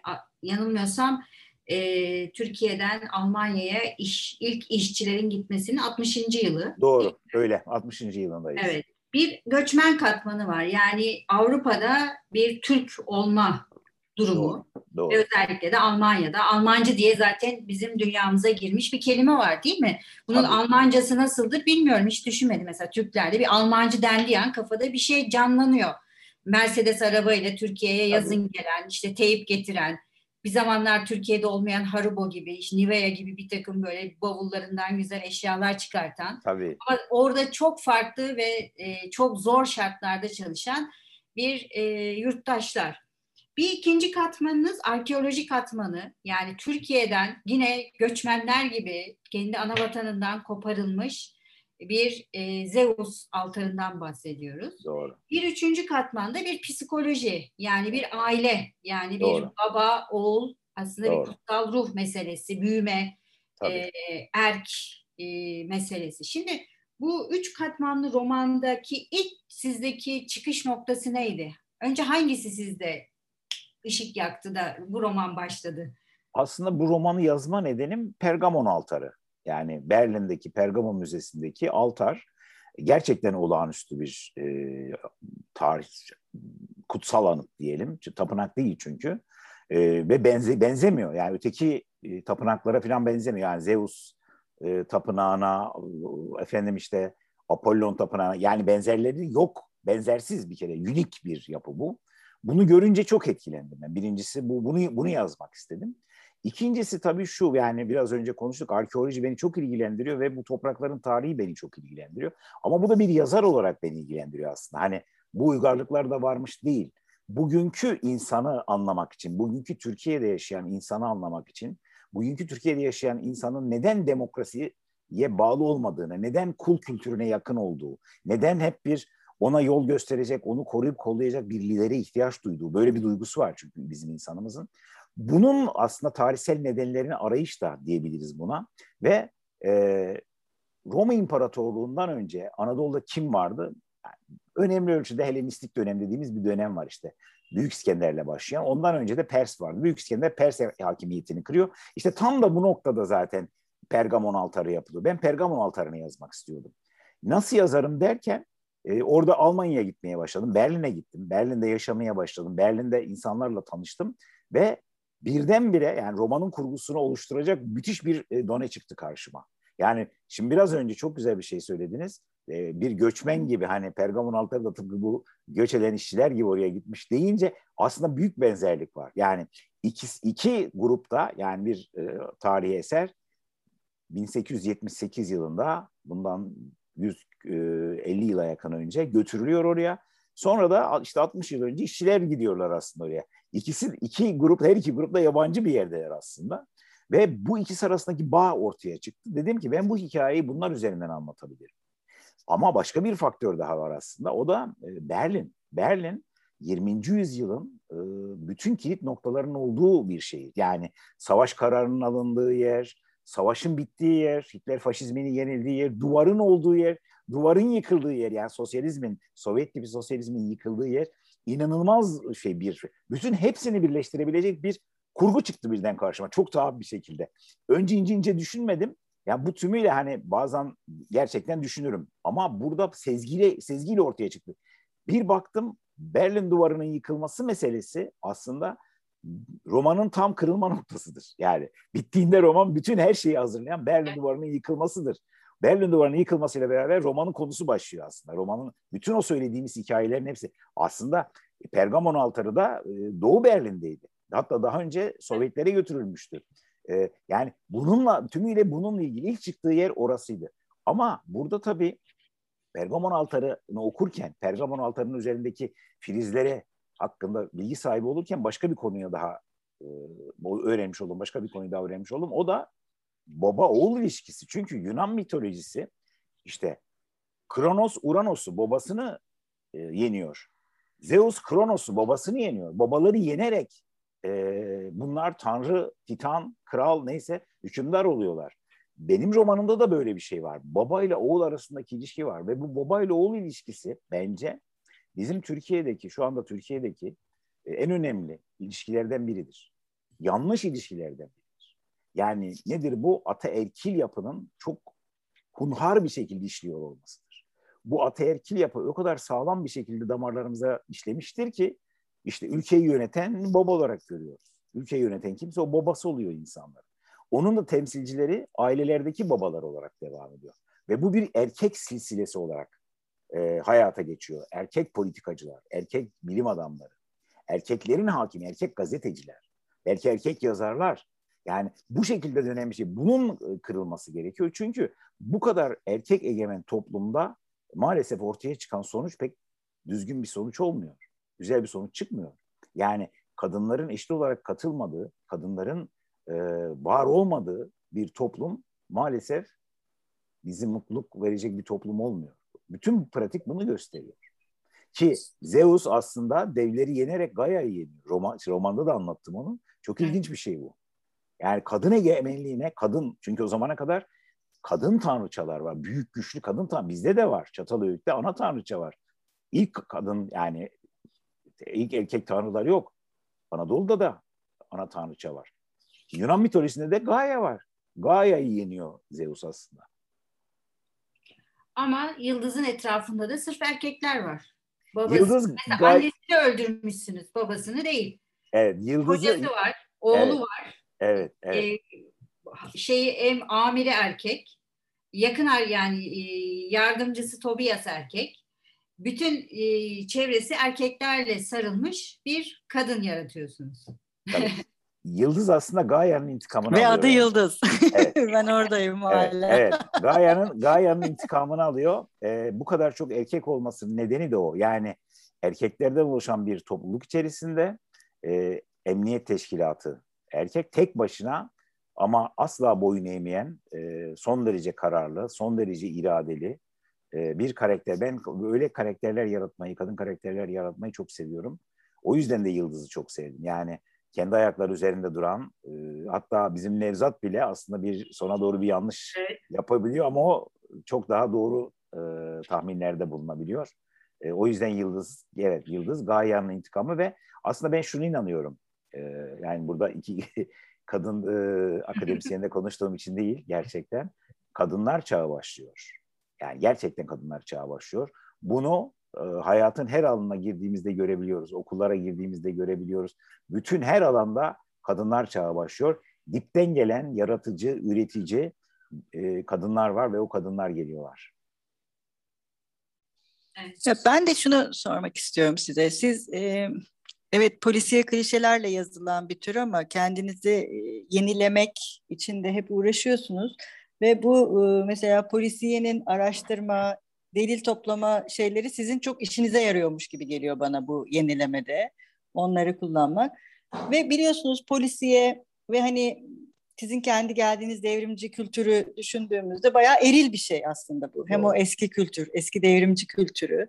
[SPEAKER 3] yanılmıyorsam e, Türkiye'den Almanya'ya iş, ilk işçilerin gitmesinin 60. yılı.
[SPEAKER 2] Doğru, öyle 60. yılındayız.
[SPEAKER 3] Evet, bir göçmen katmanı var. Yani Avrupa'da bir Türk olma durumu. Doğru, doğru. Ve özellikle de Almanya'da. Almancı diye zaten bizim dünyamıza girmiş bir kelime var değil mi? Bunun Tabii. Almancası nasıldır bilmiyorum. Hiç düşünmedim. Mesela Türklerde bir Almancı dendiği an kafada bir şey canlanıyor. Mercedes arabayla Türkiye'ye yazın Tabii. gelen, işte teyip getiren, bir zamanlar Türkiye'de olmayan Haribo gibi, işte Nivea gibi bir takım böyle bavullarından güzel eşyalar çıkartan.
[SPEAKER 2] Tabii.
[SPEAKER 3] Ama orada çok farklı ve e, çok zor şartlarda çalışan bir e, yurttaşlar. Bir ikinci katmanınız arkeoloji katmanı. Yani Türkiye'den yine göçmenler gibi kendi ana vatanından koparılmış bir e, Zeus altarından bahsediyoruz.
[SPEAKER 2] Doğru.
[SPEAKER 3] Bir üçüncü katmanda bir psikoloji yani bir aile yani bir baba, oğul aslında Doğru. bir kutsal ruh meselesi, büyüme, e, erk e, meselesi. Şimdi bu üç katmanlı romandaki ilk sizdeki çıkış noktası neydi? Önce hangisi sizde ışık yaktı da bu roman başladı?
[SPEAKER 2] Aslında bu romanı yazma nedenim Pergamon altarı yani Berlin'deki Pergamon Müzesi'ndeki altar gerçekten olağanüstü bir e, tarih kutsal anıt diyelim. Tapınak değil çünkü. E, ve benze, benzemiyor. Yani öteki e, tapınaklara falan benzemiyor. Yani Zeus e, tapınağına, efendim işte Apollon tapınağına yani benzerleri yok. Benzersiz bir kere. Unik bir yapı bu. Bunu görünce çok etkilendim. Ben. Birincisi bu bunu bunu yazmak istedim. İkincisi tabii şu yani biraz önce konuştuk arkeoloji beni çok ilgilendiriyor ve bu toprakların tarihi beni çok ilgilendiriyor. Ama bu da bir yazar olarak beni ilgilendiriyor aslında. Hani bu uygarlıklar da varmış değil. Bugünkü insanı anlamak için, bugünkü Türkiye'de yaşayan insanı anlamak için, bugünkü Türkiye'de yaşayan insanın neden demokrasiye bağlı olmadığını, neden kul kültürüne yakın olduğu, neden hep bir ona yol gösterecek, onu koruyup kollayacak bir lidere ihtiyaç duyduğu, böyle bir duygusu var çünkü bizim insanımızın. Bunun aslında tarihsel nedenlerini arayış da diyebiliriz buna. Ve e, Roma İmparatorluğu'ndan önce Anadolu'da kim vardı? Yani önemli ölçüde Helenistik dönem dediğimiz bir dönem var işte. Büyük İskender'le başlayan. Ondan önce de Pers vardı. Büyük İskender Pers hakimiyetini kırıyor. İşte tam da bu noktada zaten Pergamon altarı yapılıyor. Ben Pergamon altarını yazmak istiyordum. Nasıl yazarım derken e, orada Almanya'ya gitmeye başladım. Berlin'e gittim. Berlin'de yaşamaya başladım. Berlin'de insanlarla tanıştım ve birdenbire yani romanın kurgusunu oluşturacak müthiş bir e, done çıktı karşıma. Yani şimdi biraz önce çok güzel bir şey söylediniz. E, bir göçmen gibi hani Pergamon altları da tıpkı bu göç eden işçiler gibi oraya gitmiş deyince aslında büyük benzerlik var. Yani iki, iki grupta yani bir e, tarihi eser 1878 yılında bundan 100 e, 50 yıla yakın önce götürülüyor oraya. Sonra da işte 60 yıl önce işçiler gidiyorlar aslında oraya. İkisi iki grup her iki grupla yabancı bir yerdeler aslında. Ve bu ikisi arasındaki bağ ortaya çıktı. Dedim ki ben bu hikayeyi bunlar üzerinden anlatabilirim. Ama başka bir faktör daha var aslında. O da e, Berlin. Berlin 20. yüzyılın e, bütün kilit noktalarının olduğu bir şehir. Yani savaş kararının alındığı yer, savaşın bittiği yer, Hitler faşizmini yenildiği yer, duvarın olduğu yer duvarın yıkıldığı yer yani sosyalizmin, Sovyet gibi sosyalizmin yıkıldığı yer inanılmaz şey bir bütün hepsini birleştirebilecek bir kurgu çıktı birden karşıma çok tuhaf bir şekilde. Önce ince ince düşünmedim. Ya bu tümüyle hani bazen gerçekten düşünürüm ama burada sezgiyle sezgiyle ortaya çıktı. Bir baktım Berlin duvarının yıkılması meselesi aslında romanın tam kırılma [LAUGHS] noktasıdır. Yani bittiğinde roman bütün her şeyi hazırlayan Berlin duvarının yıkılmasıdır. Berlin Duvarı'nın yıkılmasıyla beraber romanın konusu başlıyor aslında. Romanın bütün o söylediğimiz hikayelerin hepsi aslında Pergamon altarı da e, Doğu Berlin'deydi. Hatta daha önce Sovyetlere götürülmüştü. E, yani bununla tümüyle bununla ilgili ilk çıktığı yer orasıydı. Ama burada tabii Pergamon altarını okurken, Pergamon altarının üzerindeki filizlere hakkında bilgi sahibi olurken başka bir konuya daha e, öğrenmiş oldum. Başka bir konuyu daha öğrenmiş oldum. O da baba oğul ilişkisi. Çünkü Yunan mitolojisi işte Kronos Uranos'u babasını e, yeniyor. Zeus Kronos'u babasını yeniyor. Babaları yenerek e, bunlar tanrı, titan, kral neyse hükümdar oluyorlar. Benim romanımda da böyle bir şey var. Baba ile oğul arasındaki ilişki var ve bu baba ile oğul ilişkisi bence bizim Türkiye'deki şu anda Türkiye'deki e, en önemli ilişkilerden biridir. Yanlış ilişkilerden biridir. Yani nedir bu? Ataerkil yapının çok hunhar bir şekilde işliyor olmasıdır. Bu ataerkil yapı o kadar sağlam bir şekilde damarlarımıza işlemiştir ki işte ülkeyi yöneten baba olarak görüyoruz. Ülkeyi yöneten kimse o babası oluyor insanlar. Onun da temsilcileri ailelerdeki babalar olarak devam ediyor. Ve bu bir erkek silsilesi olarak e, hayata geçiyor. Erkek politikacılar, erkek bilim adamları, erkeklerin hakimi, erkek gazeteciler, belki erkek yazarlar. Yani bu şekilde dönen bir şey. Bunun kırılması gerekiyor. Çünkü bu kadar erkek egemen toplumda maalesef ortaya çıkan sonuç pek düzgün bir sonuç olmuyor. Güzel bir sonuç çıkmıyor. Yani kadınların eşit olarak katılmadığı, kadınların e, var olmadığı bir toplum maalesef bizi mutluluk verecek bir toplum olmuyor. Bütün pratik bunu gösteriyor. Ki Zeus aslında devleri yenerek Gaia'yı yeniyor. Roman, romanda da anlattım onu. Çok ilginç bir şey bu. Yani kadın egemenliğine, kadın çünkü o zamana kadar kadın tanrıçalar var. Büyük güçlü kadın tanrı. Bizde de var. Çatalhöyük'te ana tanrıça var. İlk kadın yani ilk erkek tanrılar yok. Anadolu'da da ana tanrıça var. Yunan mitolojisinde de Gaia var. Gaia'yı yeniyor Zeus aslında.
[SPEAKER 3] Ama Yıldız'ın etrafında da sırf erkekler var. Babası, Yıldız mesela Ga- annesini öldürmüşsünüz, babasını değil.
[SPEAKER 2] Evet, Yıldız'ı...
[SPEAKER 3] Kocası var, oğlu
[SPEAKER 2] evet,
[SPEAKER 3] var.
[SPEAKER 2] Evet, evet.
[SPEAKER 3] Ee, şeyi em, amiri erkek, yakın yani e, yardımcısı Tobias erkek. Bütün e, çevresi erkeklerle sarılmış bir kadın yaratıyorsunuz.
[SPEAKER 2] Tabii. [LAUGHS] Yıldız aslında Gaia'nın intikamını
[SPEAKER 1] Ve
[SPEAKER 2] alıyor.
[SPEAKER 1] Ve adı Yıldız. Evet. [LAUGHS] ben oradayım hala.
[SPEAKER 2] Evet, evet. [LAUGHS] Gaia'nın Gaia'nın intikamını alıyor. Ee, bu kadar çok erkek olmasının nedeni de o. Yani erkeklerden oluşan bir topluluk içerisinde e, emniyet teşkilatı erkek tek başına ama asla boyun eğmeyen, e, son derece kararlı, son derece iradeli e, bir karakter. Ben öyle karakterler yaratmayı, kadın karakterler yaratmayı çok seviyorum. O yüzden de Yıldız'ı çok sevdim. Yani kendi ayakları üzerinde duran e, hatta bizim Nevzat bile aslında bir sona doğru bir yanlış evet. yapabiliyor ama o çok daha doğru e, tahminlerde bulunabiliyor. E, o yüzden Yıldız, evet Yıldız Gaia'nın intikamı ve aslında ben şunu inanıyorum. E, yani burada iki [LAUGHS] kadın e, akademisyenle konuştuğum için değil gerçekten kadınlar çağı başlıyor. Yani gerçekten kadınlar çağı başlıyor. Bunu e, hayatın her alanına girdiğimizde görebiliyoruz. Okullara girdiğimizde görebiliyoruz. Bütün her alanda kadınlar çağı başlıyor. Dipten gelen yaratıcı, üretici e, kadınlar var ve o kadınlar geliyorlar.
[SPEAKER 1] Evet. Ben de şunu sormak istiyorum size. Siz e, evet polisiye klişelerle yazılan bir tür ama kendinizi e, yenilemek için de hep uğraşıyorsunuz. Ve bu e, mesela polisiyenin araştırma, delil toplama şeyleri sizin çok işinize yarıyormuş gibi geliyor bana bu yenilemede. Onları kullanmak. Ve biliyorsunuz polisiye ve hani sizin kendi geldiğiniz devrimci kültürü düşündüğümüzde bayağı eril bir şey aslında bu. Doğru. Hem o eski kültür, eski devrimci kültürü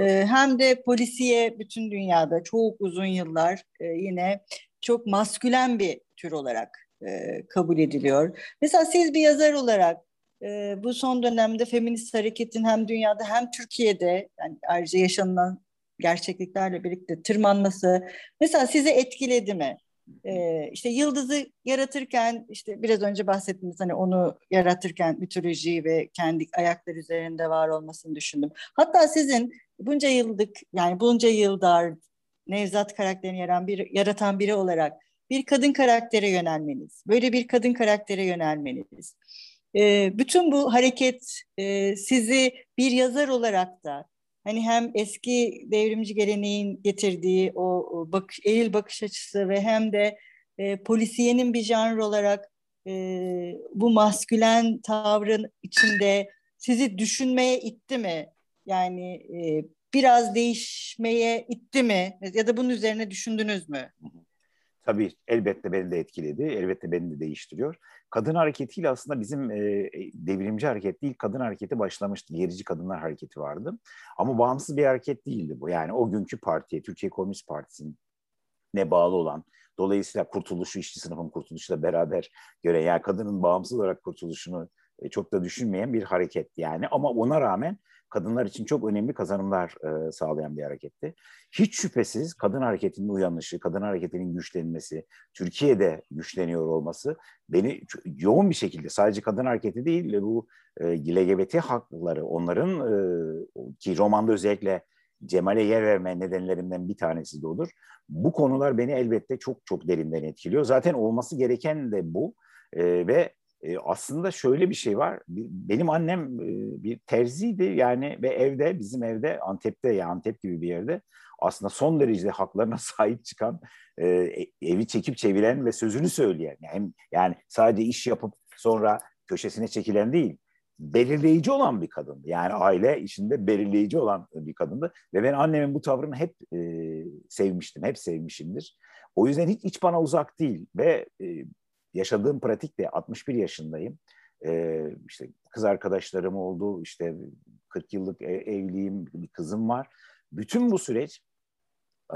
[SPEAKER 1] e, hem de polisiye bütün dünyada çok uzun yıllar e, yine çok maskülen bir tür olarak e, kabul ediliyor. Mesela siz bir yazar olarak e, bu son dönemde feminist hareketin hem dünyada hem Türkiye'de yani ayrıca yaşanılan gerçekliklerle birlikte tırmanması mesela sizi etkiledi mi? Ee, işte yıldızı yaratırken işte biraz önce bahsettiğimiz hani onu yaratırken mitolojiyi ve kendi ayaklar üzerinde var olmasını düşündüm. Hatta sizin bunca yıllık yani bunca yıldır Nevzat karakterini yaratan, bir, yaratan biri olarak bir kadın karaktere yönelmeniz, böyle bir kadın karaktere yönelmeniz, e, bütün bu hareket e, sizi bir yazar olarak da hani hem eski devrimci geleneğin getirdiği o, bak, eril bakış açısı ve hem de e, polisiyenin bir janr olarak e, bu maskülen tavrın içinde sizi düşünmeye itti mi? Yani e, biraz değişmeye itti mi? Ya da bunun üzerine düşündünüz mü?
[SPEAKER 2] Tabii elbette beni de etkiledi. Elbette beni de değiştiriyor. Kadın hareketiyle aslında bizim e, devrimci hareket değil, kadın hareketi başlamıştı. Gerici Kadınlar Hareketi vardı. Ama bağımsız bir hareket değildi bu. Yani o günkü partiye, Türkiye Komünist Partisi'nin ne bağlı olan, dolayısıyla kurtuluşu, işçi sınıfın kurtuluşuyla beraber göre, yani kadının bağımsız olarak kurtuluşunu e, çok da düşünmeyen bir hareket yani. Ama ona rağmen kadınlar için çok önemli kazanımlar e, sağlayan bir hareketti. Hiç şüphesiz kadın hareketinin uyanışı, kadın hareketinin güçlenmesi, Türkiye'de güçleniyor olması beni yoğun bir şekilde sadece kadın hareketi değil bu e, LGBT hakları onların e, ki romanda özellikle Cemal'e yer verme nedenlerinden bir tanesi de odur. Bu konular beni elbette çok çok derinden etkiliyor. Zaten olması gereken de bu. E, ve e, aslında şöyle bir şey var. Benim annem e, bir terziydi yani ve evde bizim evde Antep'te ya Antep gibi bir yerde aslında son derece haklarına [LAUGHS] sahip çıkan e, evi çekip çeviren ve sözünü söyleyen yani, yani sadece iş yapıp sonra köşesine çekilen değil belirleyici olan bir kadındı. Yani aile içinde belirleyici olan bir kadındı. Ve ben annemin bu tavrını hep e, sevmiştim, hep sevmişimdir. O yüzden hiç iç bana uzak değil ve e, yaşadığım pratik de 61 yaşındayım. E, işte kız arkadaşlarım oldu, işte 40 yıllık e, evliyim, bir kızım var. Bütün bu süreç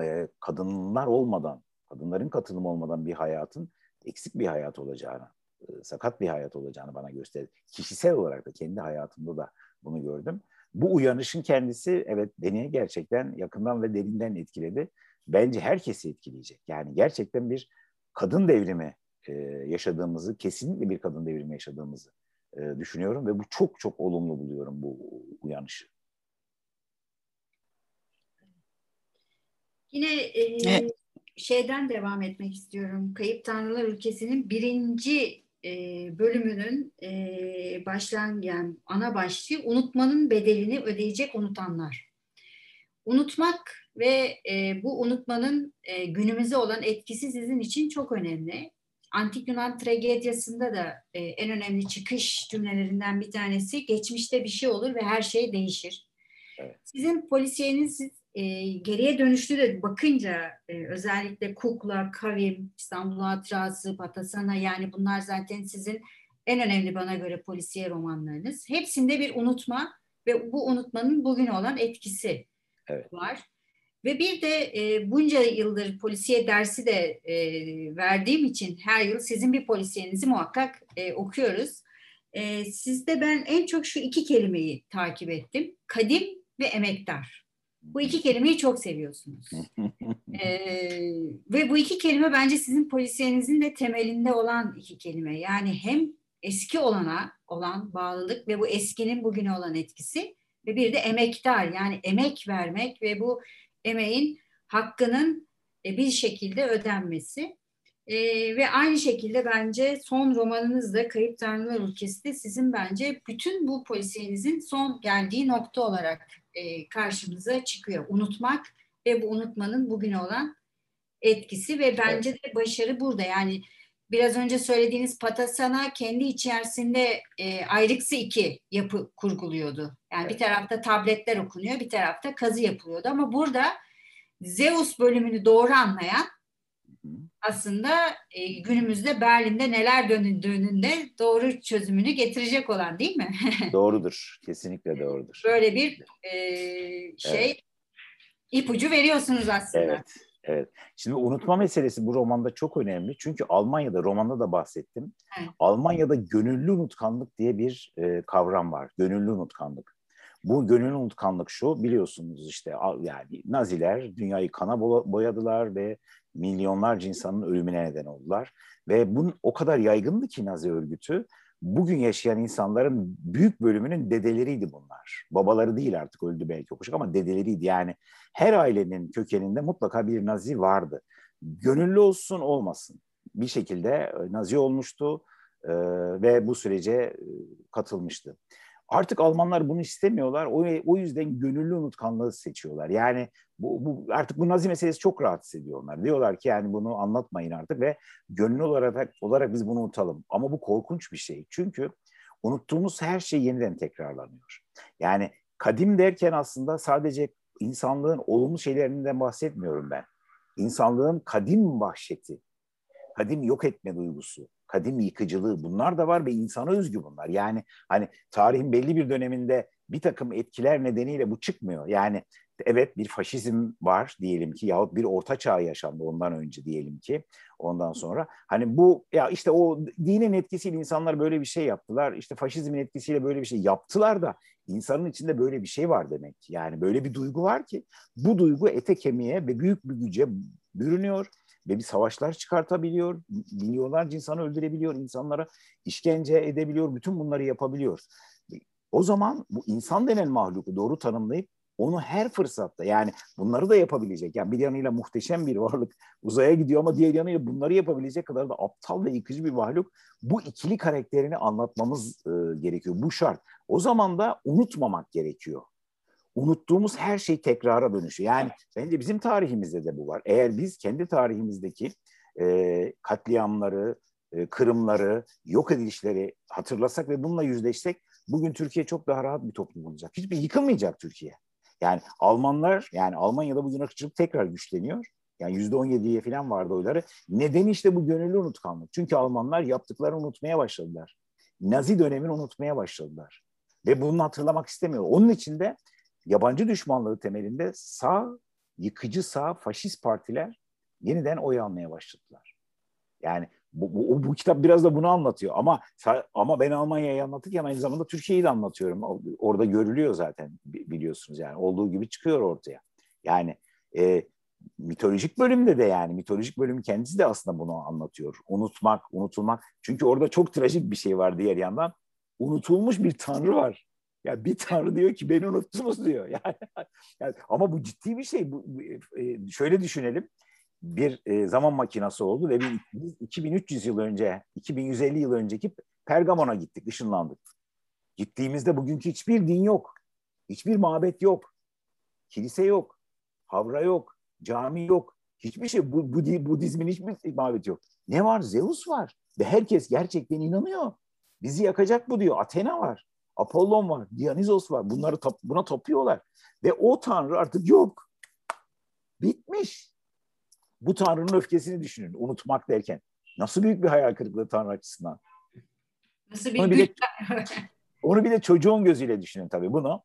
[SPEAKER 2] e, kadınlar olmadan, kadınların katılımı olmadan bir hayatın eksik bir hayat olacağını e, sakat bir hayat olacağını bana gösterdi. Kişisel olarak da kendi hayatımda da bunu gördüm. Bu uyanışın kendisi evet beni gerçekten yakından ve derinden etkiledi. Bence herkesi etkileyecek. Yani gerçekten bir kadın devrimi e, yaşadığımızı, kesinlikle bir kadın devrimi yaşadığımızı e, düşünüyorum ve bu çok çok olumlu buluyorum bu uyanışı.
[SPEAKER 3] Yine e, şeyden devam etmek istiyorum. Kayıp Tanrılar Ülkesi'nin birinci e, bölümünün e, başlangıç ana başlığı unutmanın bedelini ödeyecek unutanlar. Unutmak ve e, bu unutmanın e, günümüze olan etkisi sizin için çok önemli. Antik Yunan tragediyasında da e, en önemli çıkış cümlelerinden bir tanesi geçmişte bir şey olur ve her şey değişir. Evet. Sizin polisiyeniz e, geriye dönüşlü de bakınca e, özellikle Kukla, Kavim, İstanbul Hatırası, Patasana yani bunlar zaten sizin en önemli bana göre polisiye romanlarınız. Hepsinde bir unutma ve bu unutmanın bugüne olan etkisi evet. var. Ve bir de e, bunca yıldır polisiye dersi de e, verdiğim için her yıl sizin bir polisiyenizi muhakkak e, okuyoruz. E, sizde ben en çok şu iki kelimeyi takip ettim. Kadim ve emektar. Bu iki kelimeyi çok seviyorsunuz. ee, [LAUGHS] ve bu iki kelime bence sizin polisiyenizin de temelinde olan iki kelime. Yani hem eski olana olan bağlılık ve bu eskinin bugüne olan etkisi ve bir de emektar yani emek vermek ve bu emeğin hakkının e, bir şekilde ödenmesi. Ee, ve aynı şekilde bence son romanınız da Kayıp Tanrılar Ülkesi de sizin bence bütün bu polisiyenizin son geldiği nokta olarak e, karşımıza çıkıyor. Unutmak ve bu unutmanın bugüne olan etkisi ve bence de başarı burada. Yani biraz önce söylediğiniz Patasana kendi içerisinde e, ayrıksı iki yapı kurguluyordu. Yani evet. bir tarafta tabletler okunuyor, bir tarafta kazı yapılıyordu ama burada Zeus bölümünü doğru anlayan aslında e, günümüzde Berlin'de neler döndüğünde doğru çözümünü getirecek olan değil mi? [LAUGHS]
[SPEAKER 2] doğrudur. Kesinlikle doğrudur.
[SPEAKER 3] Böyle bir e, şey evet. ipucu veriyorsunuz aslında.
[SPEAKER 2] Evet. Evet. Şimdi unutma meselesi bu romanda çok önemli. Çünkü Almanya'da, romanda da bahsettim. Evet. Almanya'da gönüllü unutkanlık diye bir e, kavram var. Gönüllü unutkanlık. Bu gönüllü unutkanlık şu biliyorsunuz işte yani Naziler dünyayı kana boyadılar ve milyonlarca insanın ölümüne neden oldular. Ve bunun o kadar yaygındı ki Nazi örgütü bugün yaşayan insanların büyük bölümünün dedeleriydi bunlar. Babaları değil artık öldü belki okuşak ama dedeleriydi. Yani her ailenin kökeninde mutlaka bir Nazi vardı. Gönüllü olsun olmasın bir şekilde e, Nazi olmuştu e, ve bu sürece e, katılmıştı. Artık Almanlar bunu istemiyorlar. O, o yüzden gönüllü unutkanlığı seçiyorlar. Yani bu, bu artık bu Nazi meselesi çok rahatsız ediyor onlar. Diyorlar ki yani bunu anlatmayın artık ve gönüllü olarak olarak biz bunu unutalım. Ama bu korkunç bir şey. Çünkü unuttuğumuz her şey yeniden tekrarlanıyor. Yani kadim derken aslında sadece insanlığın olumlu şeylerinden bahsetmiyorum ben. İnsanlığın kadim vahşeti, kadim yok etme duygusu, kadim yıkıcılığı bunlar da var ve insana özgü bunlar. Yani hani tarihin belli bir döneminde bir takım etkiler nedeniyle bu çıkmıyor. Yani evet bir faşizm var diyelim ki yahut bir orta çağ yaşandı ondan önce diyelim ki ondan sonra. Hani bu ya işte o dinin etkisiyle insanlar böyle bir şey yaptılar. İşte faşizmin etkisiyle böyle bir şey yaptılar da insanın içinde böyle bir şey var demek. Yani böyle bir duygu var ki bu duygu ete kemiğe ve büyük bir güce bürünüyor ve bir savaşlar çıkartabiliyor, milyonlarca insanı öldürebiliyor, insanlara işkence edebiliyor, bütün bunları yapabiliyor. O zaman bu insan denen mahluku doğru tanımlayıp onu her fırsatta yani bunları da yapabilecek. Yani bir yanıyla muhteşem bir varlık uzaya gidiyor ama diğer yanıyla bunları yapabilecek kadar da aptal ve yıkıcı bir varlık. Bu ikili karakterini anlatmamız e, gerekiyor. Bu şart. O zaman da unutmamak gerekiyor. Unuttuğumuz her şey tekrara dönüşüyor. Yani bence bizim tarihimizde de bu var. Eğer biz kendi tarihimizdeki e, katliamları, e, kırımları, yok edilişleri hatırlasak ve bununla yüzleşsek bugün Türkiye çok daha rahat bir toplum olacak. Hiçbir yıkılmayacak Türkiye. Yani Almanlar yani Almanya'da bugün ırkçılık tekrar güçleniyor. Yani yüzde on yediye falan vardı oyları. Nedeni işte bu gönüllü unutkanlık. Çünkü Almanlar yaptıklarını unutmaya başladılar. Nazi dönemini unutmaya başladılar. Ve bunu hatırlamak istemiyor. Onun için de yabancı düşmanlığı temelinde sağ, yıkıcı sağ, faşist partiler yeniden oy almaya başladılar. Yani bu, bu, bu kitap biraz da bunu anlatıyor ama ama ben Almanya'yı anlatırken aynı zamanda Türkiye'yi de anlatıyorum. Orada görülüyor zaten biliyorsunuz yani olduğu gibi çıkıyor ortaya. Yani e, mitolojik bölümde de yani mitolojik bölüm kendisi de aslında bunu anlatıyor. Unutmak, unutulmak. Çünkü orada çok trajik bir şey var diğer yandan. Unutulmuş bir tanrı var. Ya bir tanrı diyor ki beni unuttunuz diyor. [LAUGHS] Yani, yani ama bu ciddi bir şey. Bu, e, şöyle düşünelim bir e, zaman makinası oldu ve biz 2300 yıl önce, 2150 yıl önceki Pergamon'a gittik, ışınlandık. Gittiğimizde bugünkü hiçbir din yok. Hiçbir mabet yok. Kilise yok. Havra yok. Cami yok. Hiçbir şey. Bu, bu Budizmin hiçbir mabet yok. Ne var? Zeus var. Ve herkes gerçekten inanıyor. Bizi yakacak bu diyor. Athena var. Apollon var. Dionysos var. Bunları buna tapıyorlar. Ve o tanrı artık yok. Bitmiş bu Tanrı'nın öfkesini düşünün unutmak derken. Nasıl büyük bir hayal kırıklığı Tanrı açısından.
[SPEAKER 3] Nasıl bir [LAUGHS] onu bile,
[SPEAKER 2] onu bile çocuğun gözüyle düşünün tabii bunu.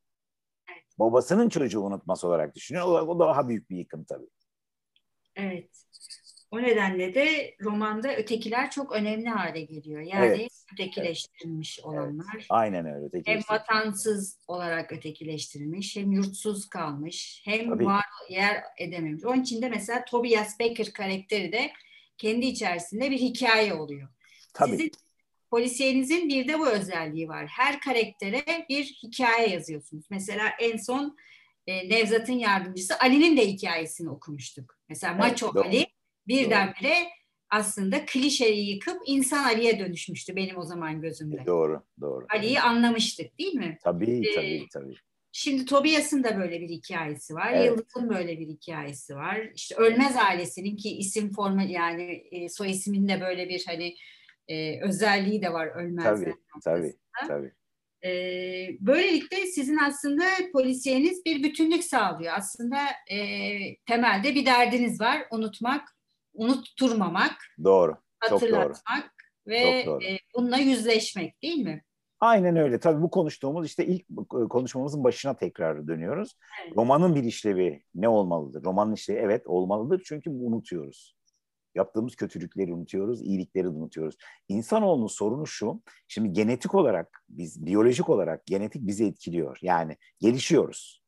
[SPEAKER 2] Babasının çocuğu unutması olarak düşünün. O, o daha büyük bir yıkım tabii.
[SPEAKER 3] Evet. O nedenle de romanda ötekiler çok önemli hale geliyor. Yani evet. ötekileştirilmiş evet. olanlar. Evet.
[SPEAKER 2] Aynen öyle.
[SPEAKER 3] Hem vatansız olarak ötekileştirilmiş, hem yurtsuz kalmış, hem Tabii. var yer edememiş. Onun için de mesela Tobias Becker karakteri de kendi içerisinde bir hikaye oluyor. Tabii. Sizin polisiyenizin bir de bu özelliği var. Her karaktere bir hikaye yazıyorsunuz. Mesela en son e, Nevzat'ın yardımcısı Ali'nin de hikayesini okumuştuk. Mesela evet, Maço doğru. Ali birdenbire aslında klişeyi yıkıp insan Ali'ye dönüşmüştü benim o zaman gözümde.
[SPEAKER 2] Doğru, doğru.
[SPEAKER 3] Ali'yi anlamıştık değil mi?
[SPEAKER 2] Tabii, ee, tabii, tabii.
[SPEAKER 3] Şimdi Tobias'ın da böyle bir hikayesi var. Evet. Yıldız'ın böyle bir hikayesi var. İşte Ölmez ailesinin ki isim formu yani e, soy isminde böyle bir hani e, özelliği de var Ölmez.
[SPEAKER 2] Tabii, tabii, tabii.
[SPEAKER 3] E, böylelikle sizin aslında polisiyeniz bir bütünlük sağlıyor. Aslında e, temelde bir derdiniz var. Unutmak, unutturmamak,
[SPEAKER 2] doğru,
[SPEAKER 3] hatırlatmak çok doğru. ve çok doğru. E, bununla yüzleşmek değil mi?
[SPEAKER 2] Aynen öyle. Tabii bu konuştuğumuz işte ilk konuşmamızın başına tekrar dönüyoruz. Evet. Romanın bir işlevi ne olmalıdır? Romanın işlevi evet olmalıdır çünkü unutuyoruz. Yaptığımız kötülükleri unutuyoruz, iyilikleri unutuyoruz. İnsanoğlunun sorunu şu, şimdi genetik olarak, biz biyolojik olarak genetik bizi etkiliyor. Yani gelişiyoruz.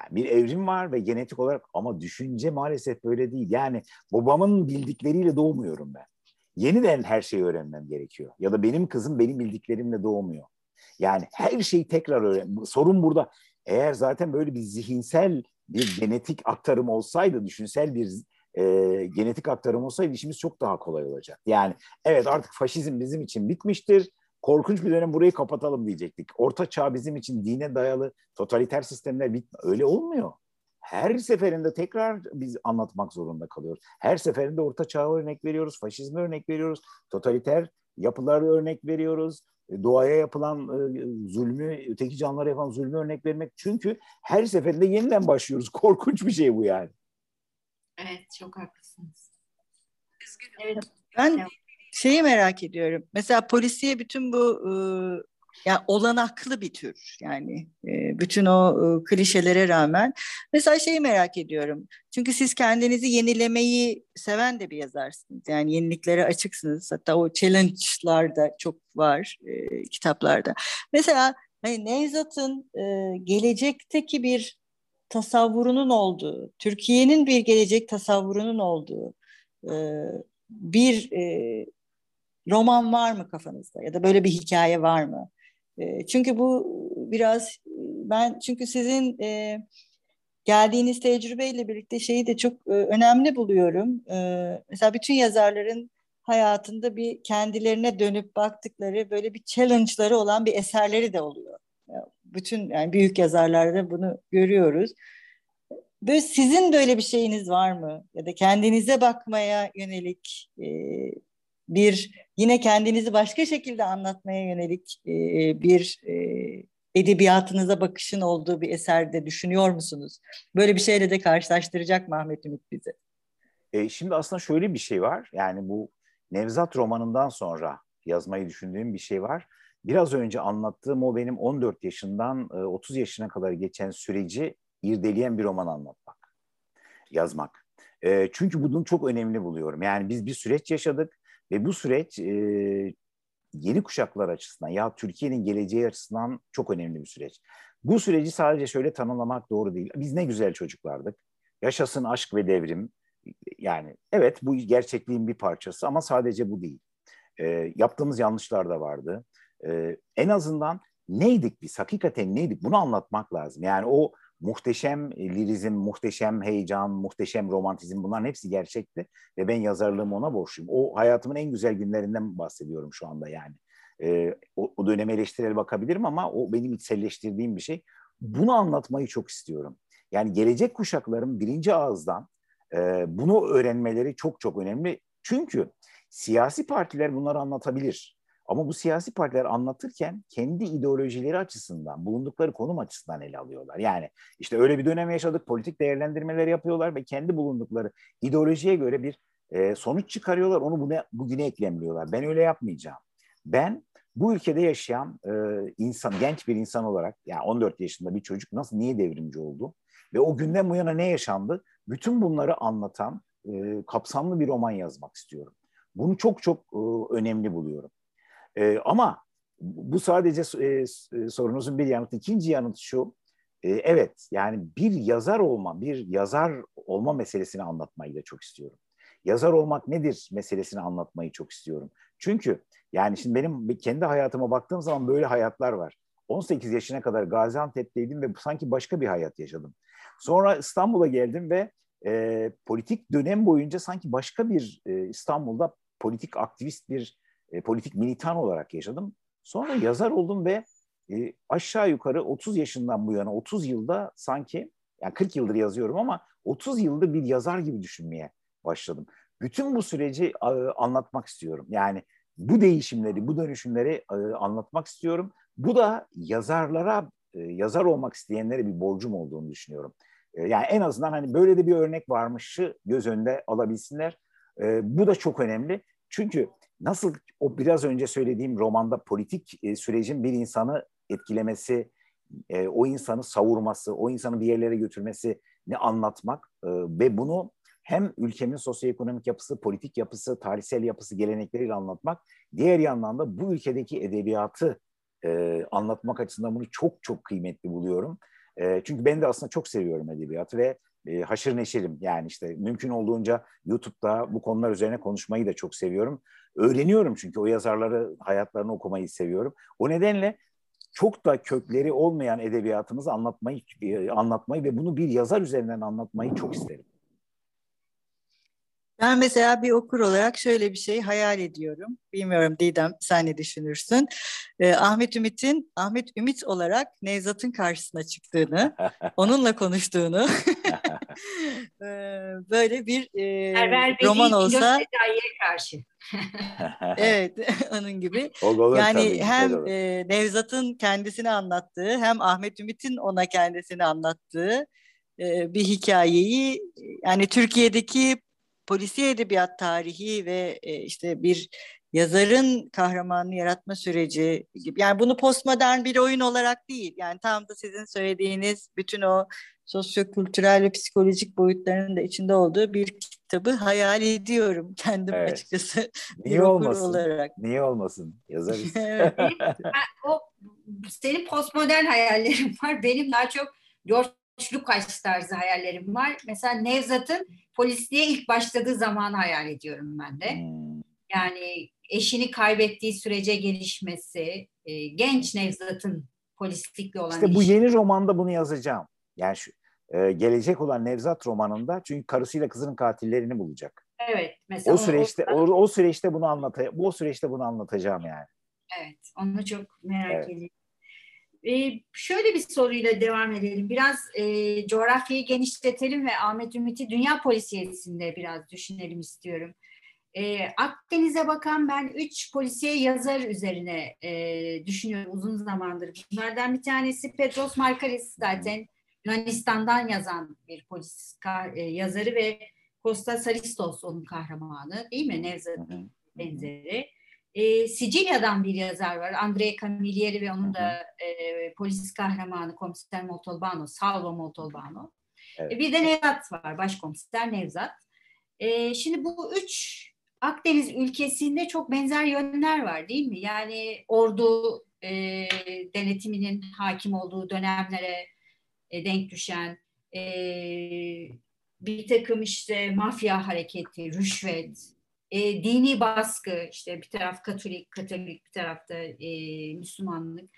[SPEAKER 2] Yani bir evrim var ve genetik olarak ama düşünce maalesef böyle değil. Yani babamın bildikleriyle doğmuyorum ben. Yeniden her şeyi öğrenmem gerekiyor. Ya da benim kızım benim bildiklerimle doğmuyor. Yani her şeyi tekrar öğren. Sorun burada. Eğer zaten böyle bir zihinsel bir genetik aktarım olsaydı, düşünsel bir e, genetik aktarım olsaydı işimiz çok daha kolay olacak. Yani evet artık faşizm bizim için bitmiştir korkunç bir dönem burayı kapatalım diyecektik. Orta çağ bizim için dine dayalı totaliter sistemler bit öyle olmuyor. Her seferinde tekrar biz anlatmak zorunda kalıyoruz. Her seferinde orta çağa örnek veriyoruz, faşizme örnek veriyoruz, totaliter yapıları örnek veriyoruz. E, doğaya yapılan e, zulmü, öteki canlılara yapılan zulmü örnek vermek. Çünkü her seferinde yeniden başlıyoruz. [LAUGHS] Korkunç bir şey bu yani.
[SPEAKER 3] Evet, çok haklısınız.
[SPEAKER 1] Evet. Ben şeyi merak ediyorum. Mesela polisiye bütün bu e, yani olanaklı bir tür yani e, bütün o e, klişelere rağmen. Mesela şeyi merak ediyorum. Çünkü siz kendinizi yenilemeyi seven de bir yazarsınız. Yani yeniliklere açıksınız. Hatta o challenge'lar da çok var e, kitaplarda. Mesela hani Nevzat'ın gelecekteki bir tasavvurunun olduğu Türkiye'nin bir gelecek tasavvurunun olduğu bir e, roman var mı kafanızda ya da böyle bir hikaye var mı? E, çünkü bu biraz ben çünkü sizin e, geldiğiniz tecrübeyle birlikte şeyi de çok e, önemli buluyorum. E, mesela bütün yazarların hayatında bir kendilerine dönüp baktıkları böyle bir challenge'ları olan bir eserleri de oluyor. Bütün yani büyük yazarlarda bunu görüyoruz. Böyle sizin böyle bir şeyiniz var mı? Ya da kendinize bakmaya yönelik e, bir yine kendinizi başka şekilde anlatmaya yönelik e, bir e, edebiyatınıza bakışın olduğu bir eserde düşünüyor musunuz? Böyle bir şeyle de karşılaştıracak mı Ahmet Ümit bizi?
[SPEAKER 2] E, şimdi aslında şöyle bir şey var. Yani bu Nevzat romanından sonra yazmayı düşündüğüm bir şey var. Biraz önce anlattığım o benim 14 yaşından 30 e, yaşına kadar geçen süreci irdeleyen bir roman anlatmak, yazmak. E, çünkü bunu çok önemli buluyorum. Yani biz bir süreç yaşadık ve bu süreç e, yeni kuşaklar açısından ya Türkiye'nin geleceği açısından çok önemli bir süreç. Bu süreci sadece şöyle tanımlamak doğru değil. Biz ne güzel çocuklardık. Yaşasın aşk ve devrim. Yani evet bu gerçekliğin bir parçası ama sadece bu değil. E, yaptığımız yanlışlar da vardı. E, en azından neydik biz? Hakikaten neydik? Bunu anlatmak lazım. Yani o muhteşem lirizm, muhteşem heyecan, muhteşem romantizm bunların hepsi gerçekti. Ve ben yazarlığımı ona borçluyum. O hayatımın en güzel günlerinden bahsediyorum şu anda yani. E, o, o döneme eleştirel bakabilirim ama o benim içselleştirdiğim bir şey. Bunu anlatmayı çok istiyorum. Yani gelecek kuşakların birinci ağızdan e, bunu öğrenmeleri çok çok önemli. Çünkü siyasi partiler bunları anlatabilir. Ama bu siyasi partiler anlatırken kendi ideolojileri açısından, bulundukları konum açısından ele alıyorlar. Yani işte öyle bir dönem yaşadık, politik değerlendirmeler yapıyorlar ve kendi bulundukları ideolojiye göre bir e, sonuç çıkarıyorlar. Onu buna, bugüne eklemliyorlar. Ben öyle yapmayacağım. Ben bu ülkede yaşayan e, insan, genç bir insan olarak, yani 14 yaşında bir çocuk nasıl, niye devrimci oldu? Ve o günden bu yana ne yaşandı? Bütün bunları anlatan e, kapsamlı bir roman yazmak istiyorum. Bunu çok çok e, önemli buluyorum. E, ama bu sadece e, e, sorunuzun bir yanıtı. İkinci yanıt şu, e, evet yani bir yazar olma, bir yazar olma meselesini anlatmayı da çok istiyorum. Yazar olmak nedir meselesini anlatmayı çok istiyorum. Çünkü yani şimdi benim kendi hayatıma baktığım zaman böyle hayatlar var. 18 yaşına kadar Gaziantep'teydim ve sanki başka bir hayat yaşadım. Sonra İstanbul'a geldim ve e, politik dönem boyunca sanki başka bir e, İstanbul'da politik aktivist bir e, politik militan olarak yaşadım. Sonra yazar oldum ve e, aşağı yukarı 30 yaşından bu yana 30 yılda sanki yani 40 yıldır yazıyorum ama 30 yıldır bir yazar gibi düşünmeye başladım. Bütün bu süreci e, anlatmak istiyorum. Yani bu değişimleri, bu dönüşümleri e, anlatmak istiyorum. Bu da yazarlara, e, yazar olmak isteyenlere bir borcum olduğunu düşünüyorum. E, yani en azından hani böyle de bir örnek varmışı göz önünde alabilsinler. E, bu da çok önemli. Çünkü nasıl o biraz önce söylediğim romanda politik e, sürecin bir insanı etkilemesi, e, o insanı savurması, o insanı bir yerlere götürmesi ne anlatmak e, ve bunu hem ülkemin sosyoekonomik yapısı, politik yapısı, tarihsel yapısı, gelenekleriyle anlatmak, diğer yandan da bu ülkedeki edebiyatı e, anlatmak açısından bunu çok çok kıymetli buluyorum. E, çünkü ben de aslında çok seviyorum edebiyatı ve e, haşır neşirim. Yani işte mümkün olduğunca YouTube'da bu konular üzerine konuşmayı da çok seviyorum. Öğreniyorum çünkü o yazarları, hayatlarını okumayı seviyorum. O nedenle çok da kökleri olmayan edebiyatımızı anlatmayı e, anlatmayı ve bunu bir yazar üzerinden anlatmayı çok isterim.
[SPEAKER 1] Ben mesela bir okur olarak şöyle bir şey hayal ediyorum. Bilmiyorum Didem sen ne düşünürsün? Ee, Ahmet Ümit'in Ahmet Ümit olarak Nevzat'ın karşısına çıktığını, [LAUGHS] onunla konuştuğunu [LAUGHS] ee, böyle bir e, roman olsa
[SPEAKER 3] karşı. [LAUGHS]
[SPEAKER 1] evet onun gibi. yani hem e, Nevzat'ın kendisini anlattığı hem Ahmet Ümit'in ona kendisini anlattığı e, bir hikayeyi yani Türkiye'deki polisiye edebiyat tarihi ve e, işte bir yazarın kahramanı yaratma süreci gibi. Yani bunu postmodern bir oyun olarak değil. Yani tam da sizin söylediğiniz bütün o sosyokültürel ve psikolojik boyutlarının da içinde olduğu bir kitabı hayal ediyorum kendim evet. açıkçası. [LAUGHS]
[SPEAKER 2] Niye olmasın? Olarak. Niye olmasın? Yazarız. [LAUGHS]
[SPEAKER 3] o senin postmodern hayallerin var. Benim daha çok George Lucas tarzı hayallerim var. Mesela Nevzat'ın polisliğe ilk başladığı zamanı hayal ediyorum ben de. Hmm. Yani eşini kaybettiği sürece gelişmesi, e, genç Nevzat'ın polislikle olan
[SPEAKER 2] İşte bu işi. yeni romanda bunu yazacağım. Yani şu, e, gelecek olan Nevzat romanında çünkü karısıyla kızının katillerini bulacak.
[SPEAKER 3] Evet. Mesela
[SPEAKER 2] o süreçte o, o, o süreçte bunu anlatacağım. Bu süreçte bunu anlatacağım yani.
[SPEAKER 3] Evet. Onu çok merak evet. ediyorum. Ee, şöyle bir soruyla devam edelim. Biraz e, coğrafyayı genişletelim ve Ahmet Ümit'i dünya polisiyesinde biraz düşünelim istiyorum. E, Akdeniz'e bakan ben üç polisiye yazar üzerine e, düşünüyorum uzun zamandır. Bunlardan bir tanesi Petros Markaris zaten Yunanistan'dan yazan bir polis e, yazarı ve Costa Saristos onun kahramanı değil mi? Nevzat'ın benzeri. E, Sicilya'dan bir yazar var. Andrea Camilleri ve onun da e, polis kahramanı komiser Moltolbano, Salvo Moltolbano. Evet. E, bir de Nevzat var, başkomiser Nevzat. E, şimdi bu üç Akdeniz ülkesinde çok benzer yönler var değil mi? Yani ordu e, denetiminin hakim olduğu dönemlere e, denk düşen e, bir takım işte mafya hareketi, rüşvet, e, dini baskı, işte bir taraf Katolik, Katolik bir tarafta e, Müslümanlık.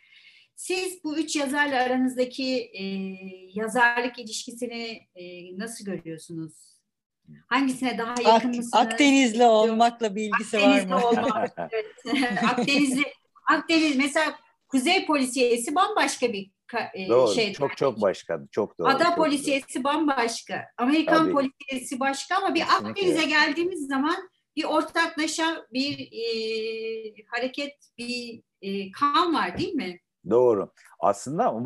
[SPEAKER 3] Siz bu üç yazarla aranızdaki e, yazarlık ilişkisini e, nasıl görüyorsunuz? Hangisine daha yakın Ak, mısınız?
[SPEAKER 1] Akdenizli olmakla bir ilgisi Akdenizli var mı? Olmak, [LAUGHS]
[SPEAKER 3] evet. [LAUGHS] Akdenizli, Akdeniz mesela Kuzey Polisiyesi bambaşka bir
[SPEAKER 2] e, doğru, şey. Çok çok başka. Çok doğru.
[SPEAKER 3] Ada
[SPEAKER 2] çok
[SPEAKER 3] Polisiyesi doğru. bambaşka. Amerikan Tabii. Polisiyesi başka ama bir Kesinlikle. Akdeniz'e geldiğimiz zaman bir ortaklaşa bir e, hareket, bir e, kan var değil mi?
[SPEAKER 2] Doğru. Aslında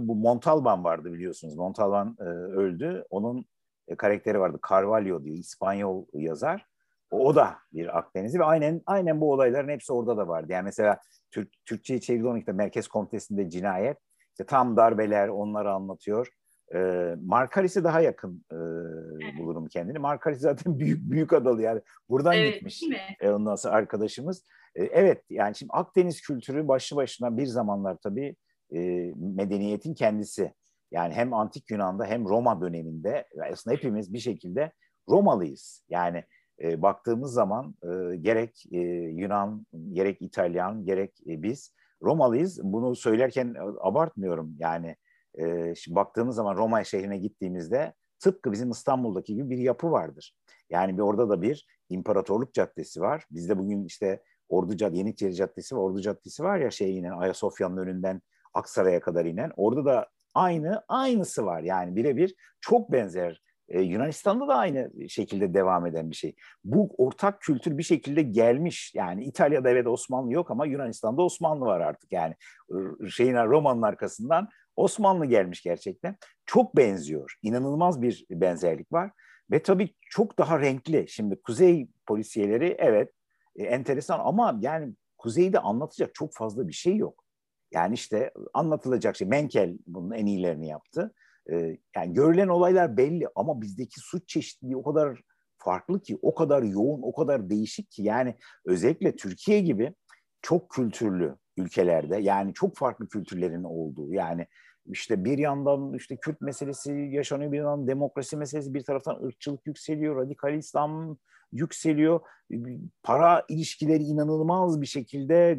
[SPEAKER 2] bu Montalban vardı biliyorsunuz. Montalban e, öldü. Onun e, karakteri vardı. Carvalho diye İspanyol yazar. O, o da bir Akdenizli ve aynen aynen bu olayların hepsi orada da vardı. Yani mesela Türk, Türkçe'ye çevirdi Merkez Komitesi'nde cinayet. İşte tam darbeler onları anlatıyor. E, Markaris'e daha yakın e, bulurum kendini. Markaris zaten [LAUGHS] büyük büyük adalı yani. Buradan evet, gitmiş. E, ondan sonra arkadaşımız. E, evet yani şimdi Akdeniz kültürü başlı başına bir zamanlar tabii e, medeniyetin kendisi. Yani hem antik Yunan'da hem Roma döneminde aslında hepimiz bir şekilde Romalıyız. Yani e, baktığımız zaman e, gerek e, Yunan, gerek İtalyan, gerek e, biz Romalıyız. Bunu söylerken abartmıyorum. Yani e, şimdi baktığımız zaman Roma şehrine gittiğimizde tıpkı bizim İstanbul'daki gibi bir yapı vardır. Yani bir orada da bir imparatorluk caddesi var. Bizde bugün işte Ordu Caddesi, Yeniçeri Caddesi var, Ordu Caddesi var ya şey inen Ayasofya'nın önünden Aksaray'a kadar inen. Orada da aynı aynısı var. Yani birebir çok benzer. Ee, Yunanistan'da da aynı şekilde devam eden bir şey. Bu ortak kültür bir şekilde gelmiş. Yani İtalya'da evet Osmanlı yok ama Yunanistan'da Osmanlı var artık. Yani şeyin Roma'nın arkasından Osmanlı gelmiş gerçekten. Çok benziyor. İnanılmaz bir benzerlik var. Ve tabii çok daha renkli. Şimdi kuzey polisiyeleri evet e, enteresan ama yani kuzeyde anlatacak çok fazla bir şey yok. Yani işte anlatılacak şey. Menkel bunun en iyilerini yaptı. Ee, yani görülen olaylar belli ama bizdeki suç çeşitliliği o kadar farklı ki, o kadar yoğun, o kadar değişik ki. Yani özellikle Türkiye gibi çok kültürlü ülkelerde yani çok farklı kültürlerin olduğu yani işte bir yandan işte Kürt meselesi yaşanıyor bir yandan demokrasi meselesi bir taraftan ırkçılık yükseliyor radikal İslam yükseliyor. Para ilişkileri inanılmaz bir şekilde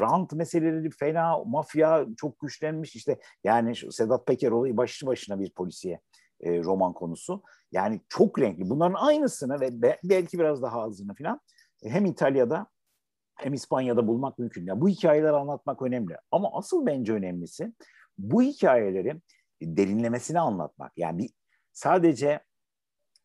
[SPEAKER 2] rant meseleleri fena, mafya çok güçlenmiş. işte yani Sedat Peker olayı başlı başına bir polisiye e, roman konusu. Yani çok renkli. Bunların aynısını ve be, belki biraz daha azını falan hem İtalya'da hem İspanya'da bulmak mümkün. Yani bu hikayeleri anlatmak önemli. Ama asıl bence önemlisi bu hikayeleri derinlemesine anlatmak. Yani bir, sadece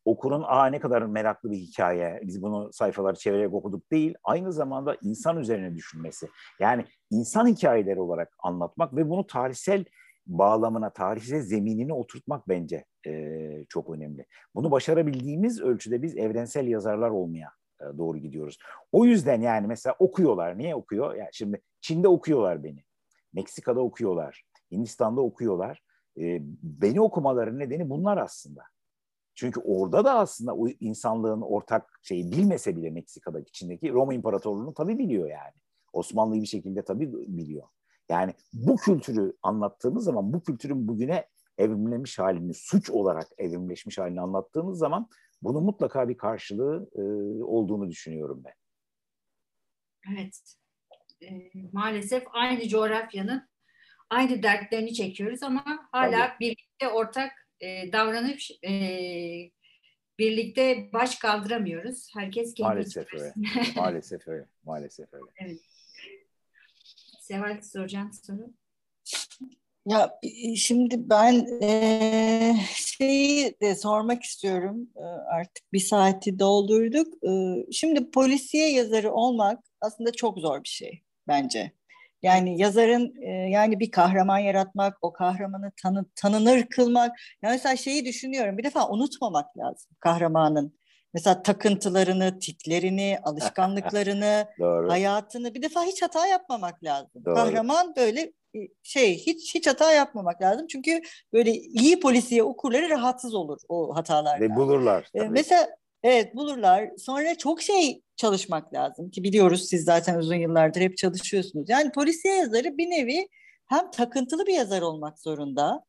[SPEAKER 2] okurun aa ne kadar meraklı bir hikaye, biz bunu sayfaları çevirerek okuduk değil, aynı zamanda insan üzerine düşünmesi. Yani insan hikayeleri olarak anlatmak ve bunu tarihsel bağlamına, tarihsel zeminini oturtmak bence e, çok önemli. Bunu başarabildiğimiz ölçüde biz evrensel yazarlar olmaya e, doğru gidiyoruz. O yüzden yani mesela okuyorlar. Niye okuyor? Yani şimdi Çin'de okuyorlar beni. Meksika'da okuyorlar. Hindistan'da okuyorlar. E, beni okumaları nedeni bunlar aslında. Çünkü orada da aslında o insanlığın ortak şeyi bilmese bile Meksika'daki Çin'deki Roma İmparatorluğu'nu tabii biliyor yani. Osmanlı'yı bir şekilde tabii biliyor. Yani bu kültürü anlattığımız zaman bu kültürün bugüne evrimlemiş halini, suç olarak evrimleşmiş halini anlattığımız zaman bunun mutlaka bir karşılığı e, olduğunu düşünüyorum ben.
[SPEAKER 3] Evet. E, maalesef aynı coğrafyanın aynı dertlerini çekiyoruz ama hala Tabii. birlikte ortak e, davranıp e, birlikte baş kaldıramıyoruz. Herkes kendi
[SPEAKER 2] Maalesef öyle. [LAUGHS] Maalesef öyle. Maalesef öyle.
[SPEAKER 3] Evet. Seval soracağım soru.
[SPEAKER 1] Ya şimdi ben e, şeyi de sormak istiyorum. E, artık bir saati doldurduk. E, şimdi polisiye yazarı olmak aslında çok zor bir şey bence. Yani yazarın e, yani bir kahraman yaratmak, o kahramanı tanı, tanınır kılmak. Yani mesela şeyi düşünüyorum. Bir defa unutmamak lazım kahramanın. Mesela takıntılarını, tiklerini, [LAUGHS] alışkanlıklarını, hayatını bir defa hiç hata yapmamak lazım. Doğru. Kahraman böyle şey hiç hiç hata yapmamak lazım. Çünkü böyle iyi polisiye okurları rahatsız olur o hatalardan.
[SPEAKER 2] Ve bulurlar.
[SPEAKER 1] Ee, mesela evet bulurlar. Sonra çok şey çalışmak lazım ki biliyoruz siz zaten uzun yıllardır hep çalışıyorsunuz. Yani polisiye yazarı bir nevi hem takıntılı bir yazar olmak zorunda.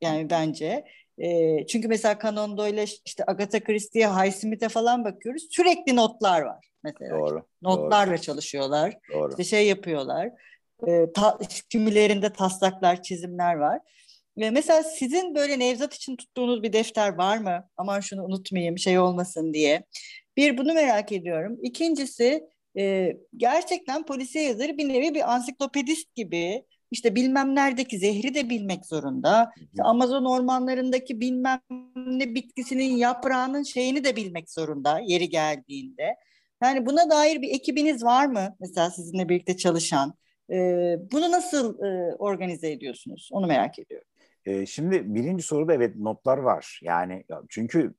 [SPEAKER 1] Yani bence. E, çünkü mesela Conan Doyle işte Agatha Christie'ye, Highsmith'e falan bakıyoruz. Sürekli notlar var mesela. Doğru. Notlarla doğru. çalışıyorlar. Doğru. İşte şey yapıyorlar. E, ta, kimilerinde taslaklar, çizimler var. Ve mesela sizin böyle Nevzat için tuttuğunuz bir defter var mı? Aman şunu unutmayayım şey olmasın diye. Bir bunu merak ediyorum. İkincisi e, gerçekten polisiye yazarı bir nevi bir ansiklopedist gibi işte bilmem neredeki zehri de bilmek zorunda. İşte Amazon ormanlarındaki bilmem ne bitkisinin yaprağının şeyini de bilmek zorunda yeri geldiğinde. Yani buna dair bir ekibiniz var mı? Mesela sizinle birlikte çalışan. E, bunu nasıl e, organize ediyorsunuz? Onu merak ediyorum.
[SPEAKER 2] Şimdi birinci soruda evet notlar var. Yani çünkü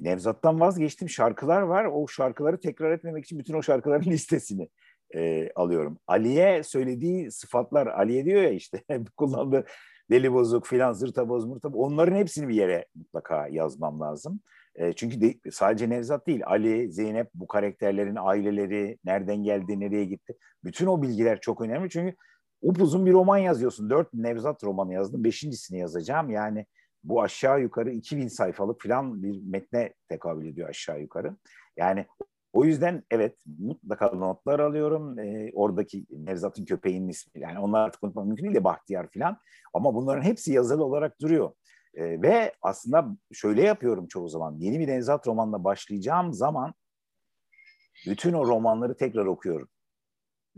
[SPEAKER 2] Nevzat'tan vazgeçtim şarkılar var. O şarkıları tekrar etmemek için bütün o şarkıların [LAUGHS] listesini e, alıyorum. Ali'ye söylediği sıfatlar, Ali'ye diyor ya işte [LAUGHS] kullandığı deli bozuk filan zırta boz murta onların hepsini bir yere mutlaka yazmam lazım. E, çünkü de, sadece Nevzat değil Ali, Zeynep bu karakterlerin aileleri nereden geldi, nereye gitti. Bütün o bilgiler çok önemli çünkü upuzun bir roman yazıyorsun. Dört Nevzat romanı yazdım. Beşincisini yazacağım. Yani bu aşağı yukarı 2000 sayfalık falan bir metne tekabül ediyor aşağı yukarı. Yani o yüzden evet mutlaka notlar alıyorum. E, oradaki Nevzat'ın köpeğinin ismi. Yani onlar artık unutmak mümkün değil de Bahtiyar falan. Ama bunların hepsi yazılı olarak duruyor. E, ve aslında şöyle yapıyorum çoğu zaman. Yeni bir Nevzat romanla başlayacağım zaman bütün o romanları tekrar okuyorum.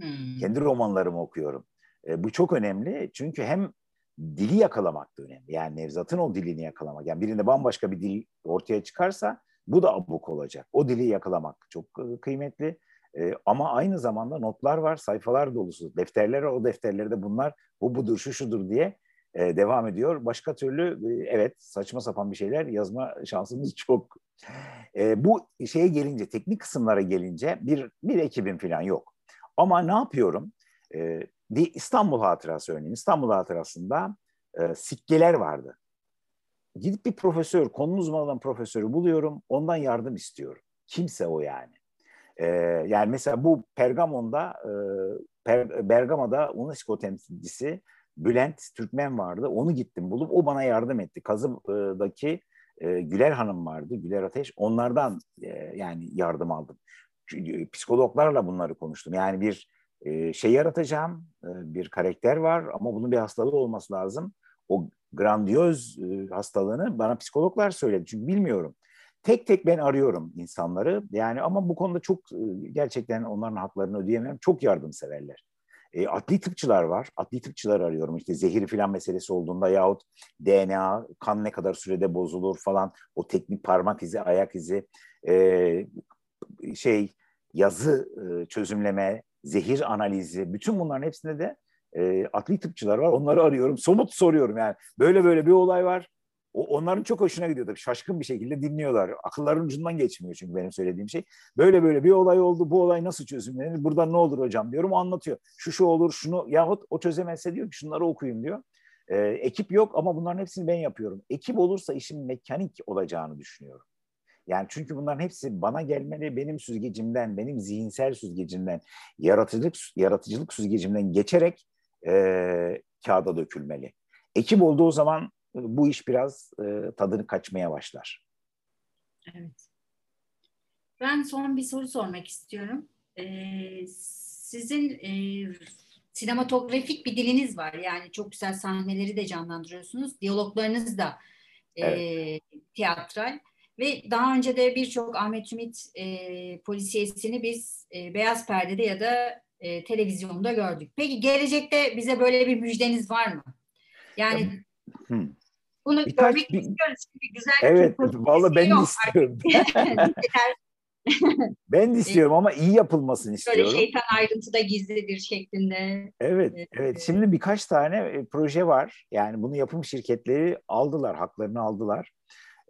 [SPEAKER 2] Hmm. Kendi romanlarımı okuyorum. E, bu çok önemli çünkü hem dili yakalamak da önemli. Yani Nevzat'ın o dilini yakalamak. Yani birinde bambaşka bir dil ortaya çıkarsa bu da abuk olacak. O dili yakalamak çok e, kıymetli. E, ama aynı zamanda notlar var, sayfalar dolusu. Defterler o defterlerde bunlar bu budur, şu şudur diye e, devam ediyor. Başka türlü e, evet saçma sapan bir şeyler yazma şansımız [LAUGHS] çok. E, bu şeye gelince, teknik kısımlara gelince bir, bir ekibim falan yok. Ama ne yapıyorum? E, İstanbul Hatırası örneğin. İstanbul Hatırası'nda e, sikkeler vardı gidip bir profesör, konu uzmanı olan profesörü buluyorum, ondan yardım istiyorum. Kimse o yani. Ee, yani mesela bu Pergamon'da, e, per, Bergama'da UNESCO temsilcisi Bülent Türkmen vardı. Onu gittim bulup o bana yardım etti. Kazı'daki e, Güler Hanım vardı, Güler Ateş. Onlardan e, yani yardım aldım. Psikologlarla bunları konuştum. Yani bir e, şey yaratacağım, e, bir karakter var ama bunun bir hastalığı olması lazım. O grandiyoz e, hastalığını bana psikologlar söyledi. Çünkü bilmiyorum. Tek tek ben arıyorum insanları. Yani ama bu konuda çok e, gerçekten onların haklarını ödeyemem. Çok yardımseverler. E, adli tıpçılar var. Adli tıpçılar arıyorum. İşte zehir filan meselesi olduğunda yahut DNA, kan ne kadar sürede bozulur falan. O teknik parmak izi, ayak izi, e, şey yazı e, çözümleme, zehir analizi. Bütün bunların hepsinde de e, adli tıpçılar var. Onları arıyorum. Somut soruyorum yani. Böyle böyle bir olay var. O, onların çok hoşuna gidiyor tabii. Şaşkın bir şekilde dinliyorlar. Akılların ucundan geçmiyor çünkü benim söylediğim şey. Böyle böyle bir olay oldu. Bu olay nasıl çözümlenir? Buradan ne olur hocam diyorum. O anlatıyor. Şu şu olur, şunu yahut o çözemezse diyor ki şunları okuyun diyor. Ee, ekip yok ama bunların hepsini ben yapıyorum. Ekip olursa işin mekanik olacağını düşünüyorum. Yani çünkü bunların hepsi bana gelmeli, benim süzgecimden, benim zihinsel süzgecimden, yaratıcılık yaratıcılık süzgecimden geçerek e, kağıda dökülmeli. Ekip olduğu zaman bu iş biraz e, tadını kaçmaya başlar.
[SPEAKER 3] Evet. Ben son bir soru sormak istiyorum. Ee, sizin e, sinematografik bir diliniz var. Yani çok güzel sahneleri de canlandırıyorsunuz. Diyaloglarınız da e, evet. tiyatral. Ve daha önce de birçok Ahmet Ümit e, polisiyesini biz e, beyaz perdede ya da e, televizyonda gördük. Peki gelecekte bize böyle bir müjdeniz var mı? Yani hmm. bunu Birkaç, görmek bir, istiyoruz. Çünkü güzel
[SPEAKER 2] evet, vallahi ben de istiyorum. [LAUGHS] [LAUGHS] ben de istiyorum ama iyi yapılmasını istiyorum.
[SPEAKER 3] Böyle şeytan ayrıntıda gizlidir şeklinde.
[SPEAKER 2] Evet, evet. evet. Şimdi birkaç tane e, proje var. Yani bunu yapım şirketleri aldılar, haklarını aldılar.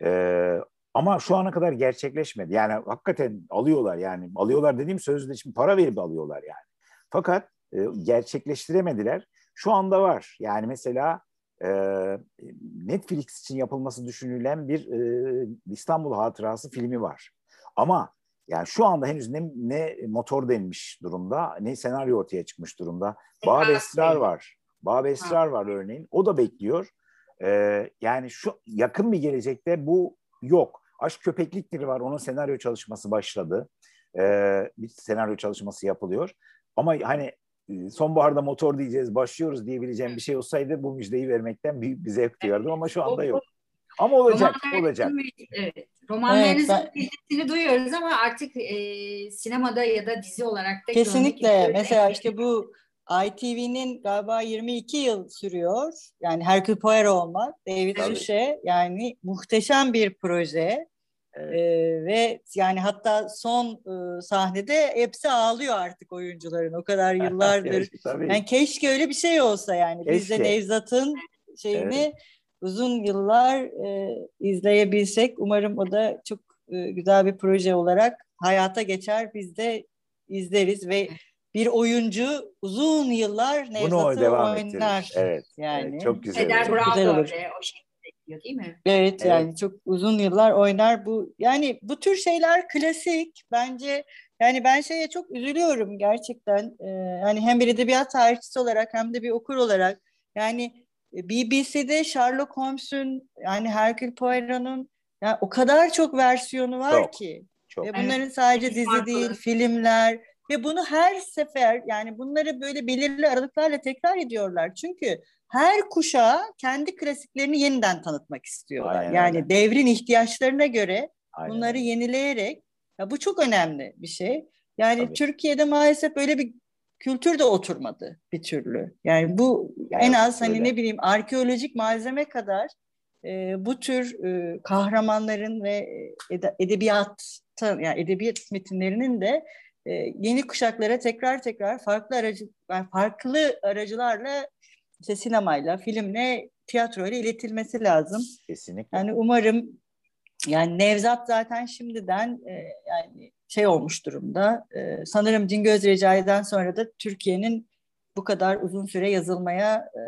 [SPEAKER 2] Ee, ama şu ana kadar gerçekleşmedi. Yani hakikaten alıyorlar yani. Alıyorlar dediğim sözleşme para verip alıyorlar yani. Fakat e, gerçekleştiremediler. Şu anda var. Yani mesela e, Netflix için yapılması düşünülen bir e, İstanbul Hatırası filmi var. Ama yani şu anda henüz ne, ne motor denmiş durumda, ne senaryo ortaya çıkmış durumda. Bağ Esrar var. Bağ Esrar var örneğin. O da bekliyor. Ee, yani şu yakın bir gelecekte bu yok. Aşk Köpeklikleri var. Onun senaryo çalışması başladı. Ee, bir senaryo çalışması yapılıyor. Ama hani e, sonbaharda motor diyeceğiz, başlıyoruz diyebileceğim bir şey olsaydı bu müjdeyi vermekten büyük bir zevk duyardım ama şu anda yok. Ama olacak, olacak.
[SPEAKER 3] Evet, romanlarınızın evet, duyuyoruz ama artık e, sinemada ya da dizi olarak da
[SPEAKER 1] Kesinlikle. Mesela işte bu ITV'nin galiba 22 yıl sürüyor. Yani Hercule Poirot olmak. David Suchet yani muhteşem bir proje. Evet. Ee, ve yani hatta son e, sahnede hepsi ağlıyor artık oyuncuların o kadar [LAUGHS] yıllardır. Yani keşke öyle bir şey olsa yani. Keşke. Biz de Nevzat'ın şeyini evet. uzun yıllar e, izleyebilsek. Umarım o da çok e, güzel bir proje olarak hayata geçer. Biz de izleriz ve bir oyuncu uzun yıllar Nevzat'ı oynar.
[SPEAKER 2] Evet. Yani evet, çok güzel.
[SPEAKER 3] Eder Bravo güzel olur. o şey bekliyor değil mi?
[SPEAKER 1] Evet, evet yani çok uzun yıllar oynar bu. Yani bu tür şeyler klasik bence. Yani ben şeye çok üzülüyorum gerçekten. Ee, yani hem bir edebiyat tarihçisi olarak hem de bir okur olarak. Yani BBC'de Sherlock Holmes'un yani Hercule Poirot'un yani o kadar çok versiyonu var çok, ki. Çok. Ve bunların evet. sadece dizi değil, filmler ve bunu her sefer yani bunları böyle belirli aralıklarla tekrar ediyorlar. Çünkü her kuşağa kendi klasiklerini yeniden tanıtmak istiyorlar. Aynen, yani aynen. devrin ihtiyaçlarına göre aynen. bunları yenileyerek ya bu çok önemli bir şey. Yani Tabii. Türkiye'de maalesef böyle bir kültür de oturmadı bir türlü. Yani bu yani en az hani ne bileyim arkeolojik malzeme kadar e, bu tür e, kahramanların ve ede, edebiyat yani edebiyat metinlerinin de e, yeni kuşaklara tekrar tekrar farklı aracı yani farklı aracılarla işte sinemayla, filmle, tiyatroyla iletilmesi lazım.
[SPEAKER 2] Kesinlikle.
[SPEAKER 1] Yani umarım yani Nevzat zaten şimdiden e, yani şey olmuş durumda. E, sanırım Cingöz Recai'den sonra da Türkiye'nin bu kadar uzun süre yazılmaya e,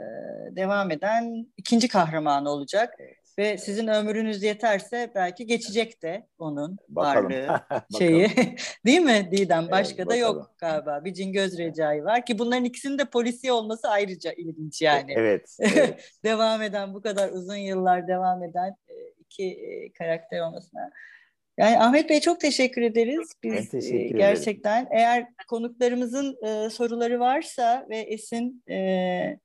[SPEAKER 1] devam eden ikinci kahramanı olacak. Ve sizin ömrünüz yeterse belki geçecek de onun bakalım. varlığı [LAUGHS] şeyi. [LAUGHS] Değil mi Didem? Başka evet, da yok galiba. Bir Cingöz Recai var ki bunların ikisinin de polisi olması ayrıca ilginç yani.
[SPEAKER 2] Evet. [LAUGHS] evet.
[SPEAKER 1] devam eden bu kadar uzun yıllar devam eden e, iki e, karakter olmasına. Yani Ahmet Bey çok teşekkür ederiz. Biz teşekkür gerçekten ederim. eğer konuklarımızın e, soruları varsa ve Esin e,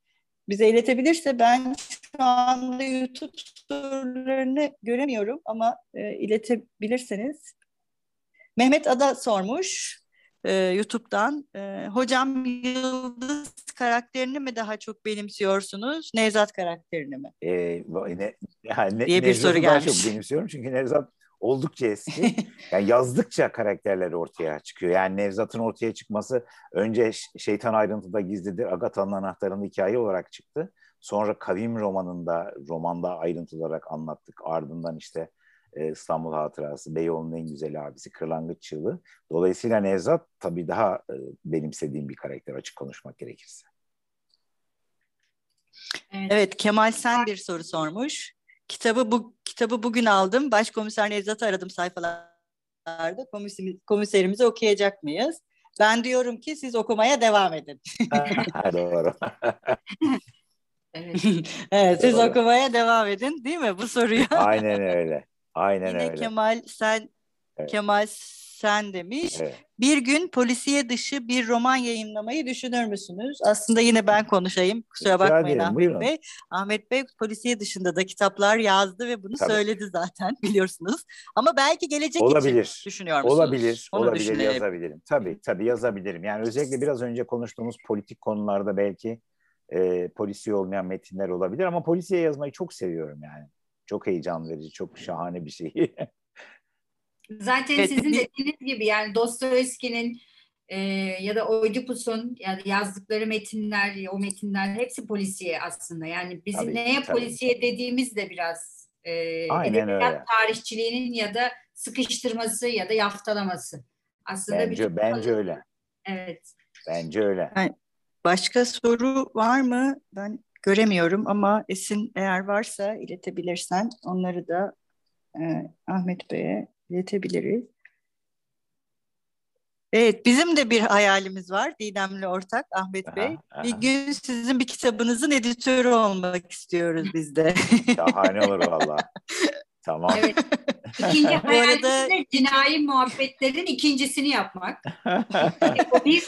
[SPEAKER 1] bize iletebilirse ben şu anda YouTube sorularını göremiyorum ama e, iletebilirseniz. Mehmet Ada sormuş e, YouTube'dan. E, hocam Yıldız karakterini mi daha çok benimsiyorsunuz, Nevzat karakterini mi?
[SPEAKER 2] E, ne, yani, diye bir soru gelmiş. Daha çok benimsiyorum çünkü Nevzat oldukça eski. [LAUGHS] Yani yazdıkça karakterler ortaya çıkıyor. Yani Nevzat'ın ortaya çıkması önce Şeytan Ayrıntıda Gizlidir, Agatha'nın Anahtarı'nın hikaye olarak çıktı. Sonra Kavim romanında, romanda ayrıntılı olarak anlattık. Ardından işte e, İstanbul Hatırası, Beyoğlu'nun en güzel abisi, Kırlangıç Çığlığı. Dolayısıyla Nevzat tabii daha e, benimsediğim bir karakter açık konuşmak gerekirse.
[SPEAKER 1] Evet. evet, Kemal Sen bir soru sormuş. Kitabı bu kitabı bugün aldım. Başkomiser Nevzat'ı aradım sayfalarda. Komiserimizi okuyacak mıyız? Ben diyorum ki siz okumaya devam edin. [LAUGHS]
[SPEAKER 2] Doğru.
[SPEAKER 1] evet. [LAUGHS] evet, siz Doğru. okumaya devam edin değil mi bu soruyu?
[SPEAKER 2] Aynen öyle. Aynen
[SPEAKER 1] Yine
[SPEAKER 2] öyle.
[SPEAKER 1] Kemal sen evet. Kemal sen demiş. Evet. Bir gün polisiye dışı bir roman yayınlamayı düşünür müsünüz? Aslında yine ben konuşayım. Kusura bakmayın Ahmet buyurun. Bey. Ahmet Bey polisiye dışında da kitaplar yazdı ve bunu Tabii. söyledi zaten [LAUGHS] biliyorsunuz. Ama belki gelecek olabilir. için düşünüyor musunuz?
[SPEAKER 2] Olabilir. Onu olabilir düşünelim. yazabilirim. Tabii tabii yazabilirim. Yani özellikle biraz önce konuştuğumuz politik konularda belki e, polisiye olmayan metinler olabilir ama polisiye yazmayı çok seviyorum yani. Çok heyecan verici, çok şahane bir şey. [LAUGHS]
[SPEAKER 3] Zaten evet. sizin dediğiniz gibi yani Dostoyevski'nin e, ya da Oedipus'un yani yazdıkları metinler, o metinler hepsi polisiye aslında. Yani bizim tabii, neye tabii. polisiye dediğimiz de biraz e, Aynen öyle. tarihçiliğinin ya da sıkıştırması ya da yaftalaması. Aslında
[SPEAKER 2] bence, bir bence öyle.
[SPEAKER 3] Evet.
[SPEAKER 2] Bence öyle. Yani
[SPEAKER 1] başka soru var mı? Ben göremiyorum ama Esin eğer varsa iletebilirsen onları da e, Ahmet Bey'e iletebiliriz. Evet, bizim de bir hayalimiz var Didem'le ortak Ahmet Bey. Aha, aha. Bir gün sizin bir kitabınızın editörü olmak istiyoruz biz de. [LAUGHS]
[SPEAKER 2] Şahane olur valla. tamam. Evet. [LAUGHS]
[SPEAKER 3] İkinci hayalimiz arada... cinayi muhabbetlerin ikincisini yapmak. [LAUGHS]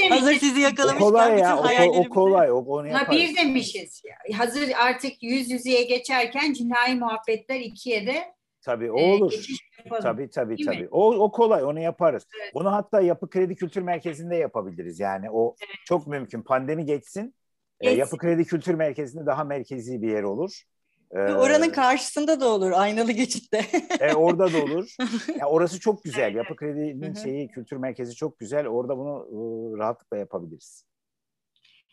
[SPEAKER 1] Hazır sizi yakalamışken
[SPEAKER 2] o kolay ya, o, o kolay. O, onu yaparız.
[SPEAKER 3] bir demişiz. Hazır artık yüz yüzeye geçerken cinayi muhabbetler ikiye de
[SPEAKER 2] Tabii o olur. E, tabii tabii Değil tabii. O, o kolay onu yaparız. Evet. Onu hatta Yapı Kredi Kültür Merkezi'nde yapabiliriz. Yani o evet. çok mümkün. Pandemi geçsin. E, Yapı Kredi Kültür Merkezi'nde daha merkezi bir yer olur.
[SPEAKER 1] Ee, Oranın karşısında da olur aynalı geçitte.
[SPEAKER 2] e, orada da olur. [LAUGHS] Yani orası çok güzel. Yapı Kredi'nin şeyi kültür merkezi çok güzel. Orada bunu e, rahatlıkla yapabiliriz.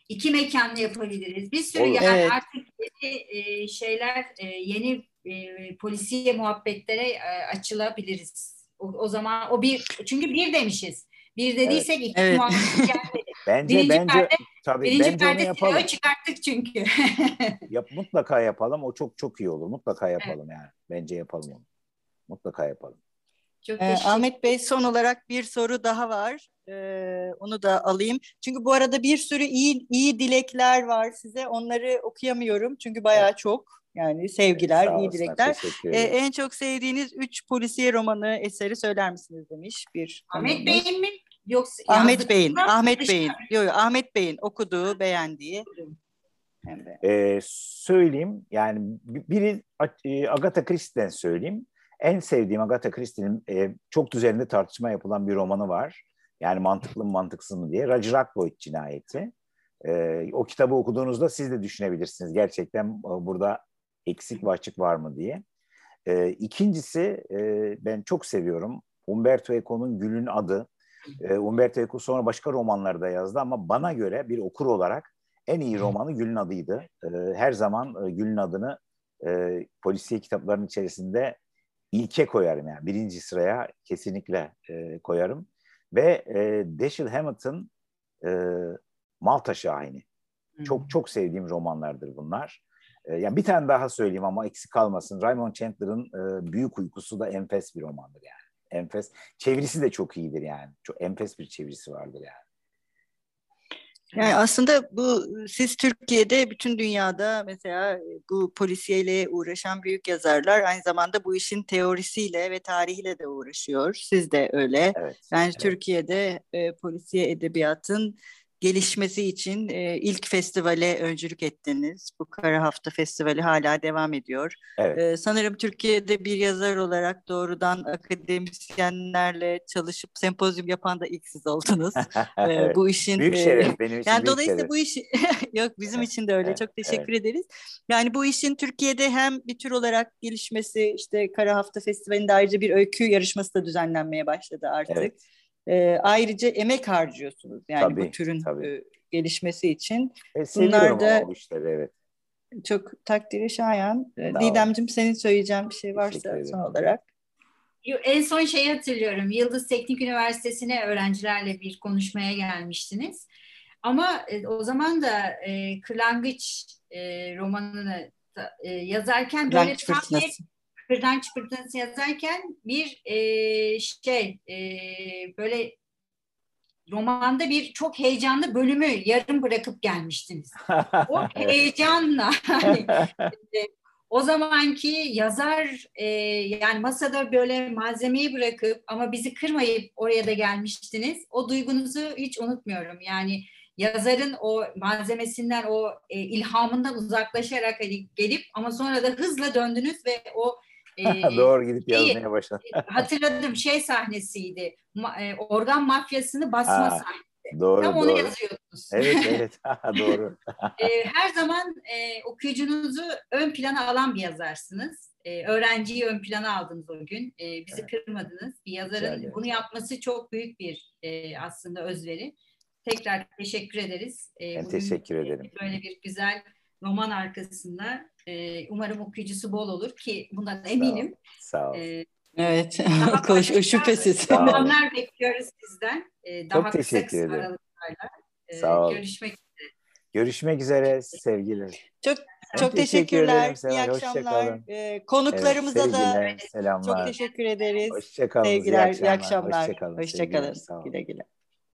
[SPEAKER 3] İki mekanlı yapabiliriz. Bir sürü yani evet. artık yeni e, şeyler, e, yeni e, polisiye muhabbetlere e, açılabiliriz. O, o zaman o bir çünkü bir demişiz. Bir dediysek evet. iki evet. muhabbet [LAUGHS] gelmedi.
[SPEAKER 2] bence birinci bence perde, tabii birinci bence perde onu yapalım.
[SPEAKER 3] çıkarttık çünkü. [LAUGHS]
[SPEAKER 2] Yap, mutlaka yapalım. O çok çok iyi olur. Mutlaka yapalım evet. yani. Bence yapalım onu. Mutlaka yapalım.
[SPEAKER 1] Çok ee, Ahmet Bey son olarak bir soru daha var. Ee, onu da alayım. Çünkü bu arada bir sürü iyi iyi dilekler var size. Onları okuyamıyorum çünkü bayağı evet. çok. Yani sevgiler, evet, iyi dilekler. Ee, en çok sevdiğiniz üç polisiye romanı eseri söyler misiniz demiş bir.
[SPEAKER 3] Ahmet Bey'in mi? Yoksa
[SPEAKER 1] Ahmet Bey'in, Ahmet Bey'in, yok yok Ahmet Bey'in okuduğu, beğendiği.
[SPEAKER 2] Ee, söyleyeyim yani biri e, Agatha Christie'den söyleyeyim. En sevdiğim Agatha Christie'nin e, çok üzerinde tartışma yapılan bir romanı var. Yani mantıklı mı mantıksız mı diye. Roger Ackroyd cinayeti. E, o kitabı okuduğunuzda siz de düşünebilirsiniz. Gerçekten e, burada eksik açık var mı diye. E, ikincisi e, ben çok seviyorum. Umberto Eco'nun Gül'ün adı. E, Umberto Eco sonra başka romanlarda yazdı ama bana göre bir okur olarak en iyi romanı Gül'ün adıydı. E, her zaman e, Gül'ün adını e, polisiye kitaplarının içerisinde ilke koyarım yani birinci sıraya kesinlikle e, koyarım. Ve e, Dashiell Hammett e, Malta Şahini. Çok çok sevdiğim romanlardır bunlar. E, yani bir tane daha söyleyeyim ama eksik kalmasın. Raymond Chandler'ın e, Büyük Uykusu da enfes bir romandır yani. Enfes. Çevirisi de çok iyidir yani. Çok enfes bir çevirisi vardır yani.
[SPEAKER 1] Yani aslında bu siz Türkiye'de bütün dünyada mesela bu polisiyeyle uğraşan büyük yazarlar aynı zamanda bu işin teorisiyle ve tarihiyle de uğraşıyor. Siz de öyle. Evet, yani evet. Türkiye'de e, polisiye edebiyatın gelişmesi için e, ilk festivale öncülük ettiniz. Bu Kara Hafta Festivali hala devam ediyor. Evet. E, sanırım Türkiye'de bir yazar olarak doğrudan akademisyenlerle çalışıp sempozyum yapan da ilk siz oldunuz. [LAUGHS]
[SPEAKER 2] e, bu işin büyük şeref benim için.
[SPEAKER 1] Yani
[SPEAKER 2] büyük
[SPEAKER 1] dolayısıyla
[SPEAKER 2] şeref.
[SPEAKER 1] bu iş [LAUGHS] yok bizim için de öyle. Çok teşekkür evet. ederiz. Yani bu işin Türkiye'de hem bir tür olarak gelişmesi işte Kara Hafta Festivali'nde ayrıca bir öykü yarışması da düzenlenmeye başladı artık. Evet. E, ayrıca emek harcıyorsunuz yani tabii, bu türün tabii. E, gelişmesi için.
[SPEAKER 2] E, Bunlar da bu işleri, evet.
[SPEAKER 1] çok takdiri şayan. E, Didemciğim senin söyleyeceğin bir şey varsa son olarak.
[SPEAKER 3] En son şeyi hatırlıyorum. Yıldız Teknik Üniversitesi'ne öğrencilerle bir konuşmaya gelmiştiniz. Ama e, o zaman da e, Kırlangıç e, romanını da, e, yazarken böyle tam bir Kırlangıç fırtınası yazarken bir e, şey e, böyle romanda bir çok heyecanlı bölümü yarım bırakıp gelmiştiniz. O [LAUGHS] heyecanla hani, [LAUGHS] o zamanki yazar e, yani masada böyle malzemeyi bırakıp ama bizi kırmayıp oraya da gelmiştiniz. O duygunuzu hiç unutmuyorum. Yani yazarın o malzemesinden, o e, ilhamından uzaklaşarak hani gelip ama sonra da hızla döndünüz ve o
[SPEAKER 2] e, [LAUGHS] Doğru gidip yazmaya başladım.
[SPEAKER 3] hatırladım şey sahnesiydi. Ma, e, organ mafyasını basma ha, sahnesi.
[SPEAKER 2] Doğru,
[SPEAKER 3] Tam
[SPEAKER 2] doğru.
[SPEAKER 3] onu yazıyordunuz.
[SPEAKER 2] Evet [LAUGHS] evet [LAUGHS] doğru.
[SPEAKER 3] e, her zaman e, okuyucunuzu ön plana alan bir yazarsınız. E, öğrenciyi ön plana aldınız o gün. E, bizi evet. kırmadınız. Bir yazarın Güzel, bunu yapması çok büyük bir e, aslında özveri. Tekrar teşekkür ederiz.
[SPEAKER 2] E, ben teşekkür ederim.
[SPEAKER 3] Böyle bir güzel roman arkasında e, umarım okuyucusu bol olur ki bundan eminim.
[SPEAKER 2] Sağ ol. [LAUGHS] [LAUGHS] Sağ ol.
[SPEAKER 1] E, evet, Koş, şüphesiz.
[SPEAKER 3] Romanlar bekliyoruz sizden. E,
[SPEAKER 2] daha Çok teşekkür ederim.
[SPEAKER 3] Sağ ol. Görüşmek üzere.
[SPEAKER 2] Görüşmek üzere sevgiler.
[SPEAKER 1] Çok çok teşekkürler. Teşekkür İyi akşamlar. Ee, konuklarımıza evet, da selamlar. çok teşekkür ederiz.
[SPEAKER 2] Hoşçakalın.
[SPEAKER 1] Sevgiler, iyi akşamlar. Hoşçakalın. Hoşçakalın. Güle güle.